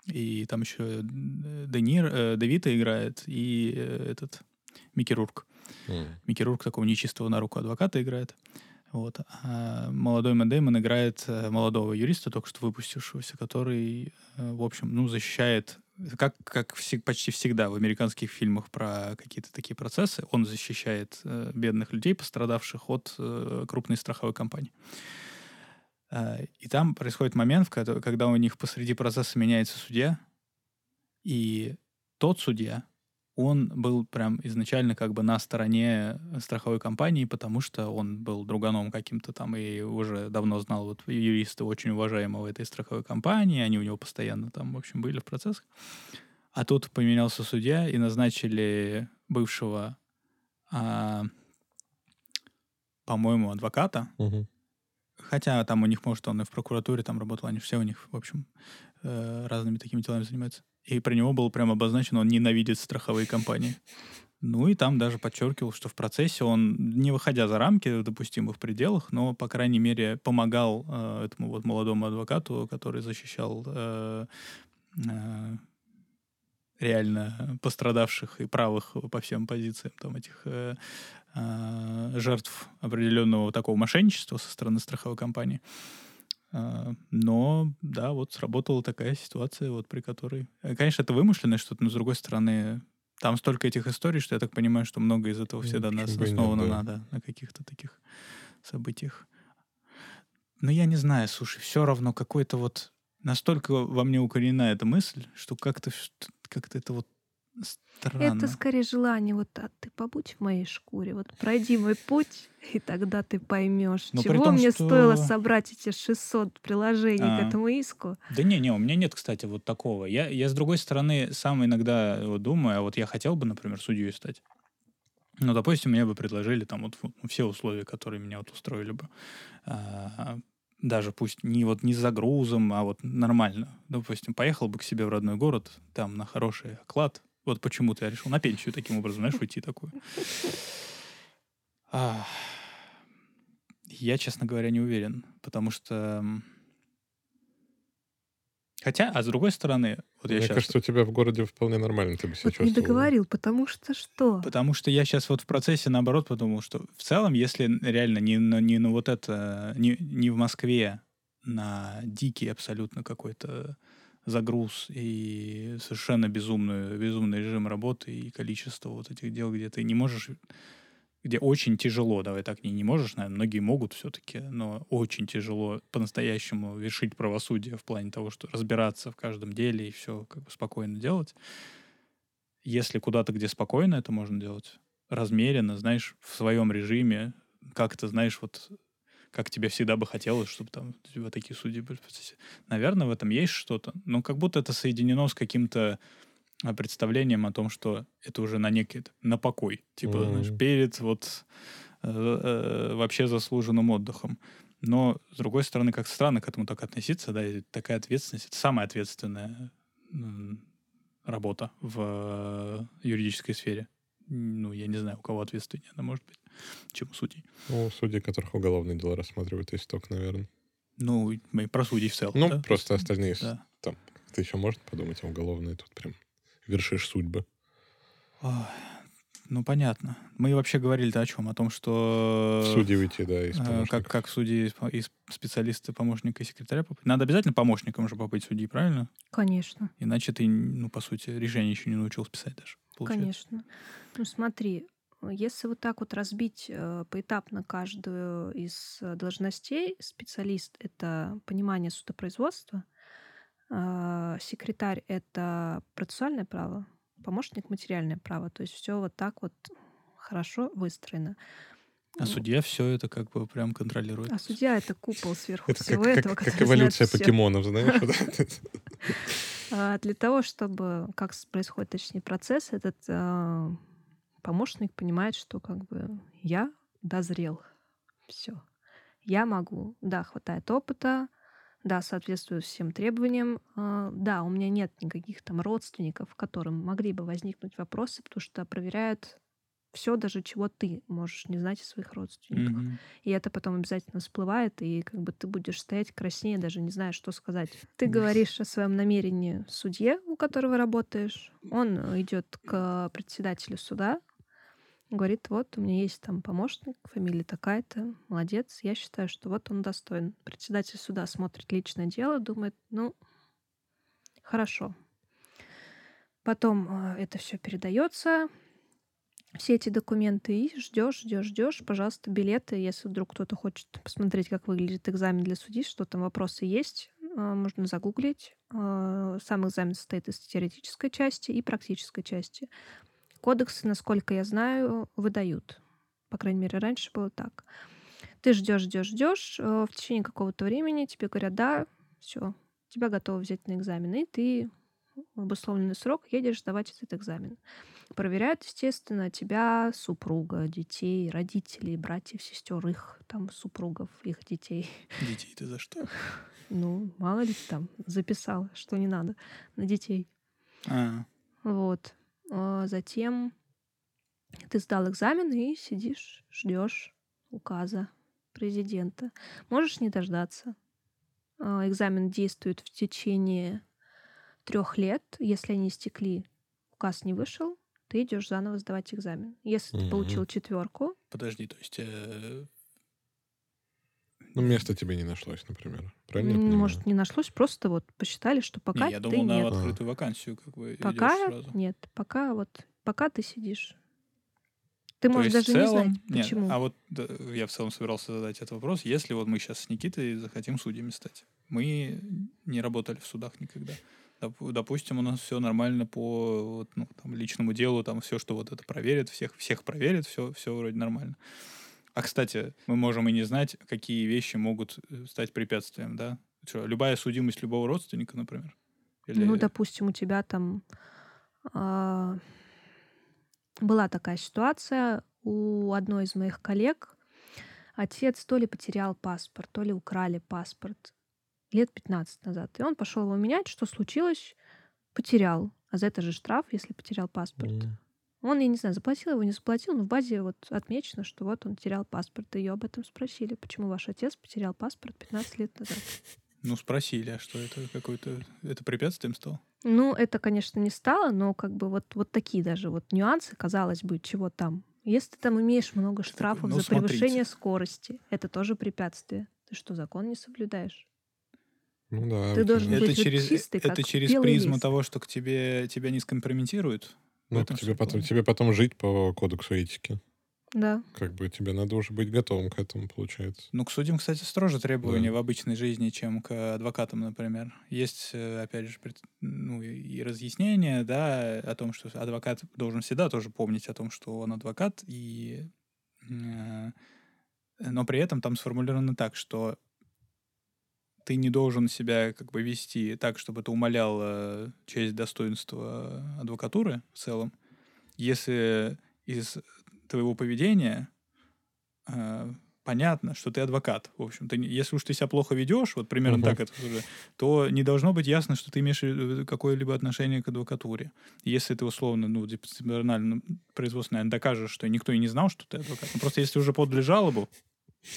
И там еще э, Де Нир, э, Де Вито играет, и э, этот Микки Рурк. М. Микки такого нечистого на руку адвоката играет. Вот. А молодой Мэтт Дэймон играет э, молодого юриста, только что выпустившегося, который, э, в общем, ну, защищает как, как вс- почти всегда в американских фильмах про какие-то такие процессы, он защищает э, бедных людей, пострадавших от э, крупной страховой компании. Э, и там происходит момент, в ко- когда у них посреди процесса меняется судья, и тот судья, он был прям изначально как бы на стороне страховой компании, потому что он был друганом каким-то там и уже давно знал вот юриста очень уважаемого этой страховой компании, они у него постоянно там, в общем, были в процессах. А тут поменялся судья и назначили бывшего, а, по-моему, адвоката, Мгм. Хотя там у них, может, он и в прокуратуре там работал, они все у них, в общем, э, разными такими делами занимаются. И про него было прямо обозначено, он ненавидит страховые компании. Ну и там даже подчеркивал, что в процессе он, не выходя за рамки допустимых пределах, но, по крайней мере, помогал э, этому вот молодому адвокату, который защищал э, э, реально пострадавших и правых по всем позициям там этих э, э, жертв определенного такого мошенничества со стороны страховой компании. Но, да, вот сработала такая ситуация, вот при которой... э, Конечно, это вымышленное что-то, но, с другой стороны, там столько этих историй, что я так понимаю, что много из этого Ну, всегда нас почему бы и нет, основано да. на, да, на каких-то таких событиях. Но я не знаю, слушай, все равно какой-то вот... Настолько во мне укоренена эта мысль, что как-то как-то это вот странно. Это скорее желание, вот а ты побудь в моей шкуре, вот пройди мой путь, и тогда ты поймешь, Но при чего том, мне что- стоило собрать эти 600 приложений А. к этому иску. Да не, не, у меня нет, кстати, вот такого. Я, я с другой стороны сам иногда вот думаю, а вот я хотел бы, например, судьей стать. Ну, допустим, мне бы предложили там вот все условия, которые меня вот устроили бы. А, даже пусть не вот не с загрузом, а вот нормально. Допустим, поехал бы к себе в родной город, там на хороший оклад. Вот почему-то я решил на пенсию таким образом, знаешь, уйти такую. А, Я, честно говоря, не уверен, потому что... Хотя, а с другой стороны, вот я Мне сейчас... кажется, у тебя в городе вполне нормально ты бы себя Вот не чувствовал. договорил, потому что что? Потому что я сейчас вот в процессе, наоборот, подумал, что в целом, если реально не на, не на вот это, не, не в Москве, на дикий абсолютно какой-то загруз и совершенно безумную, безумный режим работы и количество вот этих дел, где ты не можешь, где очень тяжело, давай так, не, не можешь, наверное, многие могут все-таки, но очень тяжело по-настоящему вершить правосудие в плане того, что разбираться в каждом деле и все как бы спокойно делать. Если куда-то, где спокойно это можно делать, размеренно, знаешь, в своем режиме, как-то, знаешь, вот как тебе всегда бы хотелось, чтобы там у тебя такие судьи были. в процессе. Наверное, в этом есть что-то, но как будто это соединено с каким-то а, представлением о том, что это уже на некий, на покой. Типа, Мгм. знаешь, перед вот э, э, вообще заслуженным отдыхом. Но, с другой стороны, как странно к этому так относиться, да, и такая ответственность, это самая ответственная работа в э, юридической сфере. Ну, я не знаю, у кого ответственнее она может быть, чем у судей. Ну, судьи, которых уголовные дела рассматривают, есть только, наверное. Ну, мы про судей в целом. Ну, да? просто остальные... Да. Ты еще можно подумать, а уголовные тут прям вершишь судьбы. Ой, ну, понятно. Мы вообще говорили-то о чем? О том, что... Судьи уйти, да, из э, как, как судьи и специалисты, помощника и секретаря попасть. Надо обязательно помощником же побыть судьи, правильно? Конечно, Иначе ты, ну, по сути, решение еще не научился писать даже. Получается. конечно. Ну смотри, если вот так вот разбить э, поэтапно каждую из э, должностей, специалист — это понимание судопроизводства, а, секретарь — это процессуальное право, помощник — материальное право. То есть все вот так вот хорошо выстроено. А судья все это как бы прям контролирует. А судья — это купол сверху Это всего как, этого, как, как эволюция покемонов, знаешь? А, Для того, чтобы, как происходит, точнее, процесс, этот а, помощник понимает, что как бы я дозрел. Все. Я могу. Да, хватает опыта, да, соответствую всем требованиям. а, Да, у меня нет никаких там родственников, которым могли бы возникнуть вопросы, потому что проверяют все, даже чего ты можешь не знать из своих родственников. Мгм. И это потом обязательно всплывает, и как бы ты будешь стоять краснее, даже не зная, что сказать. Ты говоришь о своем намерении судье, у которого работаешь. Он идет к председателю суда, Говорит, вот у меня есть там помощник, фамилия такая-то, молодец. Я считаю, что вот он достоин. Председатель суда смотрит личное дело, думает, ну, хорошо. Потом э, это все передается, все эти документы, и ждешь, ждешь, ждешь, пожалуйста, билеты, если вдруг кто-то хочет посмотреть, как выглядит экзамен для судей, что там вопросы есть, э, можно загуглить. Э, Сам экзамен состоит из теоретической части и практической части. Кодексы, насколько я знаю, выдают. По крайней мере, раньше было так. Ты ждешь, ждешь, ждешь. э, В течение какого-то времени тебе говорят, да, все, тебя готовы взять на экзамен. И ты в обусловленный срок едешь сдавать этот экзамен. Проверяют, естественно, тебя, супруга, детей, родителей, братьев, сестер, их там супругов, их детей. Детей ты за что? Ну, мало ли ты там записала, что не надо на детей. А, Вот. А Затем ты сдал экзамен и сидишь, ждешь указа президента. Можешь не дождаться. А, Экзамен действует в течение трех лет. Если они истекли, указ не вышел, ты идешь заново сдавать экзамен. Если ты Мгм. получил четверку, подожди, то есть... э, Ну, места тебе не нашлось, например. Правильно может, не нашлось, просто вот посчитали, что пока не, я ты думал, на нет. открытую вакансию как бы Пока сразу. нет, пока вот пока ты сидишь. Ты То можешь даже целом, не знать, нет, почему. а вот да, я в целом собирался задать этот вопрос. Если вот мы сейчас с Никитой захотим судьями стать, мы не работали в судах никогда. Доп- Допустим, у нас все нормально по вот, ну, там, личному делу, там все, что вот это проверит, всех, всех проверит, все, все вроде нормально. А, кстати, мы можем и не знать, какие вещи могут э, стать препятствием, да? Что, любая судимость любого родственника, например? Или- Ну, допустим, у тебя там а, была такая ситуация у одной из моих коллег. Отец то ли потерял паспорт, то ли украли паспорт лет 15 назад. И он пошел его менять. Что случилось? Потерял. А за это же штраф, если потерял паспорт. М. Он, я не знаю, заплатил его, не заплатил, но в базе вот отмечено, что вот он терял паспорт. И ее об этом спросили, почему ваш отец потерял паспорт 15 лет назад. Ну, спросили, а что это какое-то... Это препятствием стало? Ну, это, конечно, не стало, но как бы вот, вот такие даже вот нюансы, казалось бы, чего там. Если ты там имеешь много штрафов ну, за превышение смотрите. скорости, это тоже препятствие. Ты что, закон не соблюдаешь? Ну да. Ты должен тебя- быть Это вот через, чистый, это как через призму лист. того, что к тебе тебя не скомпрометируют. Ну, тебе потом, тебе потом жить по кодексу этики. Да. Как бы тебе надо уже быть готовым к этому, получается. Ну, к судьям, кстати, строже требования Да. в обычной жизни, чем к адвокатам, например. Есть, э, опять же, пред- ну, и разъяснения, да, о том, что адвокат должен всегда тоже помнить о том, что он адвокат, и... э, Но при этом там сформулировано так, что ты не должен себя как бы вести так, чтобы это умаляло честь, достоинство адвокатуры в целом. Если из твоего поведения э, понятно, что ты адвокат. В общем, ты, если уж ты себя плохо ведешь, вот примерно Мгм. так это уже, то не должно быть ясно, что ты имеешь какое-либо отношение к адвокатуре. Если ты условно, ну, дисциплинарно, производственно докажешь, что никто и не знал, что ты адвокат. Ну, просто если уже подали жалобу,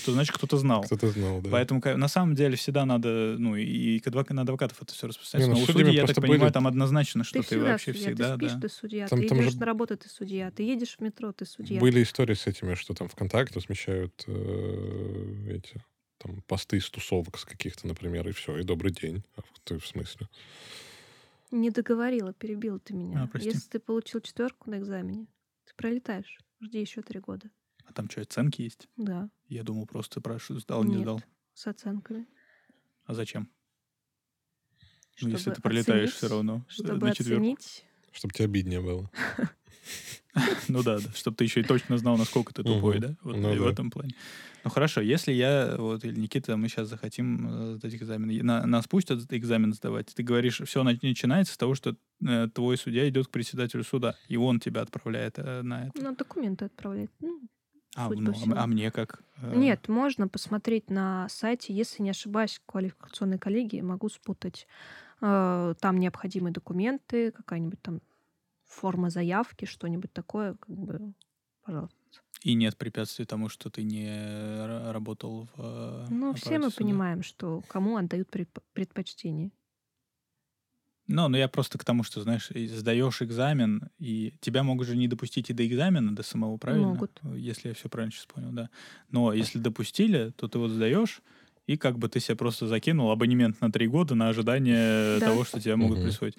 то значит кто-то знал. Кто-то знал, да. Поэтому на самом деле всегда надо, ну, и, к адвока- на адвокатов это все распространяется. Не, ну, Но у судей, я так просто понимаю, были- там однозначно, что ты ты, всегда вообще судья, всегда, ты спишь, да. ты судья, Там- ты там идешь же- на работу, ты судья, ты едешь в метро, ты судья. Были истории с этими, что там ВКонтакте размещают э, эти там посты из тусовок с каких-то, например, и все, и добрый день. А ты в смысле? Не договорила, перебила ты меня. А, прости. Если ты получил четверку на экзамене, ты пролетаешь. Жди еще три года. А там что, оценки есть? Да, Я думал, просто спрашиваю, сдал, не Нет. сдал. с оценками. А зачем? Ну, если ты пролетаешь оценить- все равно э, Чтобы на четверку. оценить Чтобы тебе обиднее было. Ну да, да, чтобы ты еще и точно знал, насколько ты тупой, да? Вот Ну в этом плане. Ну хорошо, если я, вот, или Никита, мы сейчас захотим э, сдать экзамен, на- нас пустят этот экзамен сдавать, ты говоришь, все начинается с того, что э, твой судья идет к председателю суда, и он тебя отправляет на это. ну, документы отправлять. Ну, а, ну, а а мне как? Э, Нет, можно посмотреть на сайте, если не ошибаюсь, квалификационной коллегии, могу спутать. Э, Там необходимые документы, какая-нибудь там форма заявки, что-нибудь такое, как бы, пожалуйста. И нет препятствий тому, что ты не ра- работал в э, Ну, все мы суда. понимаем, что кому отдают предп- предпочтение. Ну, ну я просто к тому, что, знаешь, сдаешь экзамен, и тебя могут же не допустить и до экзамена, до самого, правильно? Могут. Если я все правильно сейчас понял, да. Но если допустили, то ты вот сдаешь, и как бы ты себе просто закинул абонемент на три года на ожидание Да. того, что тебя могут Мгм. присвоить.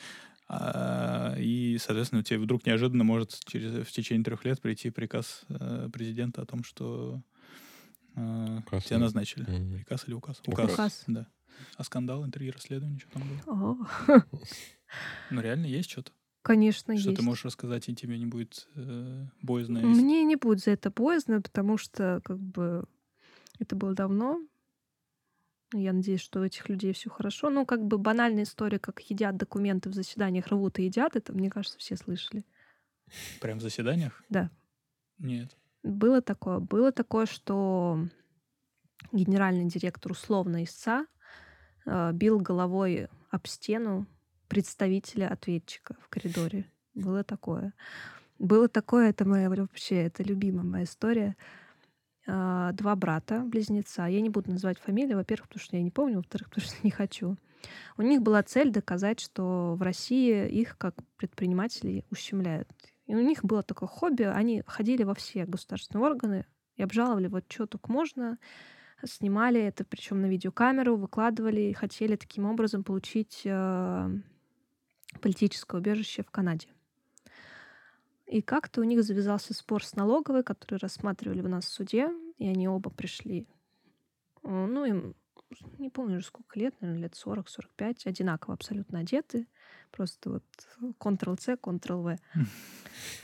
А, и, соответственно, тебе вдруг неожиданно может через, в течение трех лет прийти приказ э, президента о том, что э, тебя назначили. Мгм. Приказ или указ? Указ. Указ. Да. А скандал, интриги, расследование, что там было? Ну, реально есть что-то? конечно, Что есть. ты можешь рассказать, и тебе не будет э, боязно? и- Мне не будет за это поздно, потому что как бы это было давно. Я надеюсь, что у этих людей все хорошо. Ну, как бы банальная история, как едят документы в заседаниях, рвут и едят, это, мне кажется, все слышали. Прям в заседаниях? Да. Нет. Было такое. Было такое, что генеральный директор условно истца бил головой об стену представителя ответчика в коридоре. Было такое. Было такое, это моя вообще, это любимая моя история. А, Два брата, близнеца. Я не буду называть фамилии, во-первых, потому что я не помню, во-вторых, потому что не хочу. У них была цель доказать, что в России их, как предпринимателей, ущемляют. И у них было такое хобби. Они ходили во все государственные органы и обжаловали вот что только можно. Снимали это, причем на видеокамеру, выкладывали и хотели таким образом получить э, политическое убежище в Канаде. И как-то у них завязался спор с налоговой, который рассматривали у нас в суде, и они оба пришли. э, Ну, им не помню уже сколько лет, наверное, лет 40-45, одинаково абсолютно одеты. Просто вот Ctrl-C, Ctrl-V.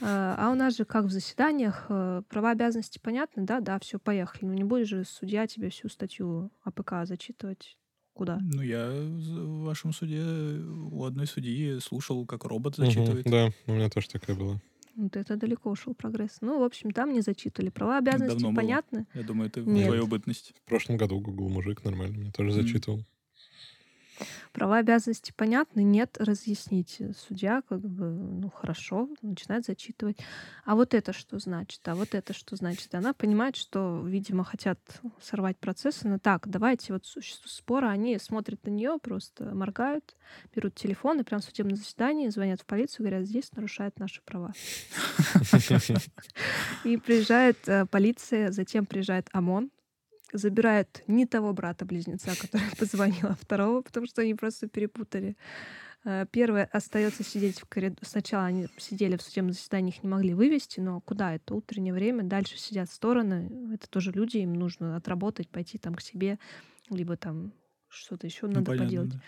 А а у нас же, как в заседаниях, э, права обязанности понятны, да, да, все, поехали. Ну не будет же судья тебе всю статью АПК зачитывать. Куда? Ну, я в вашем суде у одной судьи слушал, как робот зачитывает. Да, у меня тоже такое было. Вот это далеко ушел прогресс. Ну, в общем, там не зачитывали. Права обязанности Давно было. понятны. Я думаю, это Нет. твою бытность. В прошлом году Google мужик нормально мне тоже Мгм. зачитывал. Права обязанности понятны, нет, разъясните. Судья как бы, ну хорошо, начинает зачитывать. А вот это что значит? А вот это что значит? Она понимает, что, видимо, хотят сорвать процесс. Она так, давайте вот существу спора. Они смотрят на нее, просто моргают, берут телефон и прям в судебном заседании звонят в полицию, говорят, здесь нарушают наши права. И приезжает э, полиция, затем приезжает ОМОН, забирает не того брата-близнеца, который позвонил, а второго, потому что они просто перепутали. Э, Первый остается сидеть в коридоре. Сначала они сидели в судебном заседании, их не могли вывести, но куда это? Утреннее время. Дальше сидят стороны. Это тоже люди, им нужно отработать, пойти там к себе, либо там что-то еще Ну, надо понятно, поделать. да.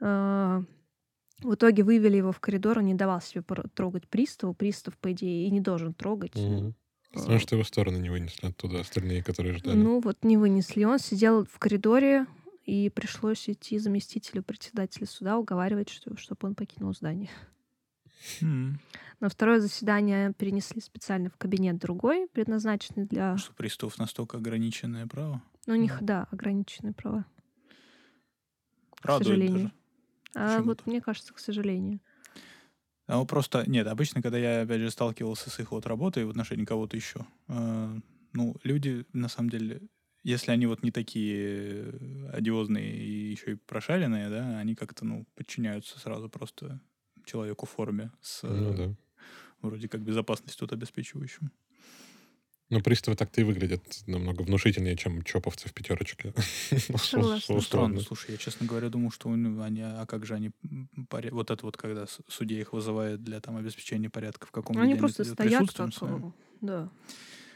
А, В итоге вывели его в коридор, он не давал себе трогать приставу. Пристав, по идее, и не должен трогать. Мгм. Потому что его стороны не вынесли оттуда, остальные, которые ждали. Ну вот не вынесли. Он сидел в коридоре, и пришлось идти заместителю председателя суда уговаривать, что, чтобы он покинул здание. М. На второе заседание перенесли специально в кабинет другой, предназначенный для... Что пристав настолько ограниченное право. Ну, у них, да, ограниченные права. К сожалению. даже. А вот мне кажется, к сожалению. Вот просто, нет, обычно, когда я, опять же, сталкивался с их вот работой в отношении кого-то еще, э, ну, люди, на самом деле, если они вот не такие э, одиозные и еще и прошаренные, да, они как-то, ну, подчиняются сразу просто человеку в форме с Ну э, да. вроде как безопасность тут обеспечивающим. Но приставы так-то и выглядят намного внушительнее, чем чоповцы в пятерочке. Ну, странно, слушай, я, честно говоря, думал, что ну, они, а как же они, вот это вот, когда судья их вызывает для там обеспечения порядка, в каком Они просто стоят как... э, Да.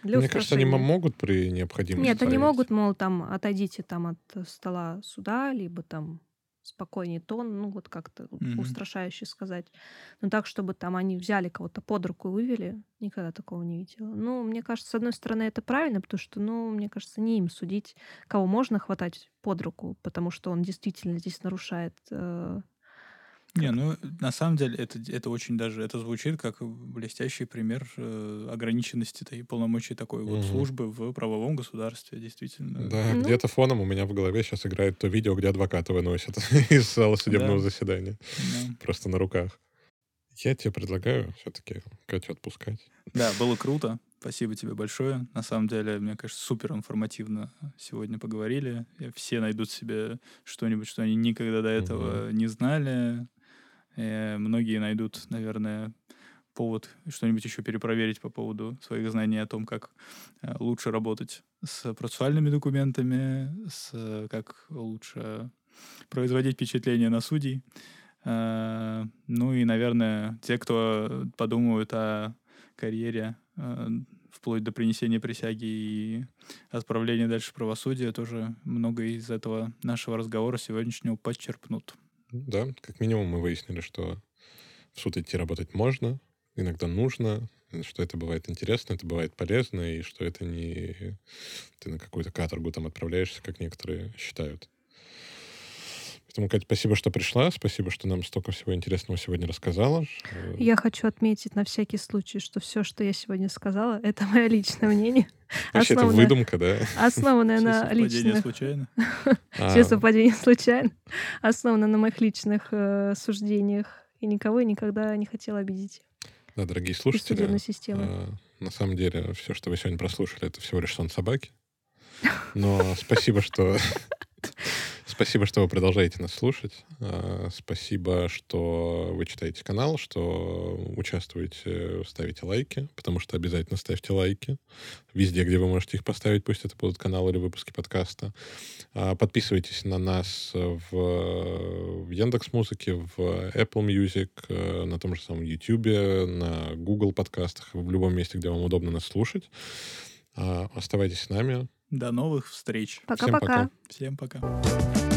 Для Мне кажется, они могут при необходимости. Нет, они могут, мол, там, отойдите там от стола суда, либо там спокойнее тон, ну вот как-то Мгм. устрашающе сказать. Но так, чтобы там они взяли кого-то под руку и вывели, никогда такого не видела. Ну, мне кажется, с одной стороны, это правильно, потому что, ну, мне кажется, не им судить, кого можно хватать под руку, потому что он действительно здесь нарушает э, Не, ну на самом деле это, это очень даже, это звучит как блестящий пример э, ограниченности и полномочий такой вот Мгм. службы в правовом государстве, действительно. Да, Ну. где-то фоном у меня в голове сейчас играет то видео, где адвоката выносят из зала судебного Да. заседания. Да. Просто на руках. Я тебе предлагаю все-таки Катю отпускать. Да, было круто. Спасибо тебе большое. На самом деле, мне кажется, супер информативно сегодня поговорили. Все найдут себе что-нибудь, что они никогда до этого не знали. Э, многие найдут, наверное, повод что-нибудь еще перепроверить по поводу своих знаний о том, как э, лучше работать с процессуальными документами, с э, как лучше производить впечатление на судей. Ну и, наверное, те, кто подумают о карьере вплоть до принесения присяги и отправления дальше в правосудие, тоже много из этого нашего разговора сегодняшнего подчерпнут. Да, как минимум мы выяснили, что в суд идти работать можно, иногда нужно, что это бывает интересно, это бывает полезно, и что это не ты на какую-то каторгу там отправляешься, как некоторые считают. Поэтому, Катя, спасибо, что пришла. Спасибо, что нам столько всего интересного сегодня рассказала. Я хочу отметить на всякий случай, что все, что я сегодня сказала, это мое личное мнение. Вообще, это выдумка, да? Основанное на личных... случайно? Все совпадения случайно. Основанное на моих личных э, суждениях. И никого и никогда не хотела обидеть. Да, дорогие слушатели, э, на самом деле все, что вы сегодня прослушали, это всего лишь сон собаки. Но спасибо, что Спасибо, что вы продолжаете нас слушать. А, спасибо, что вы читаете канал, что участвуете, ставите лайки, потому что обязательно ставьте лайки везде, где вы можете их поставить, пусть это будут каналы или выпуски подкаста. А, подписывайтесь на нас в, Яндекс Музыке, в Apple Music, э, на том же самом YouTube, на Google подкастах, в любом месте, где вам удобно нас слушать. А, оставайтесь с нами. До новых встреч. Пока-пока. Всем пока. Всем пока.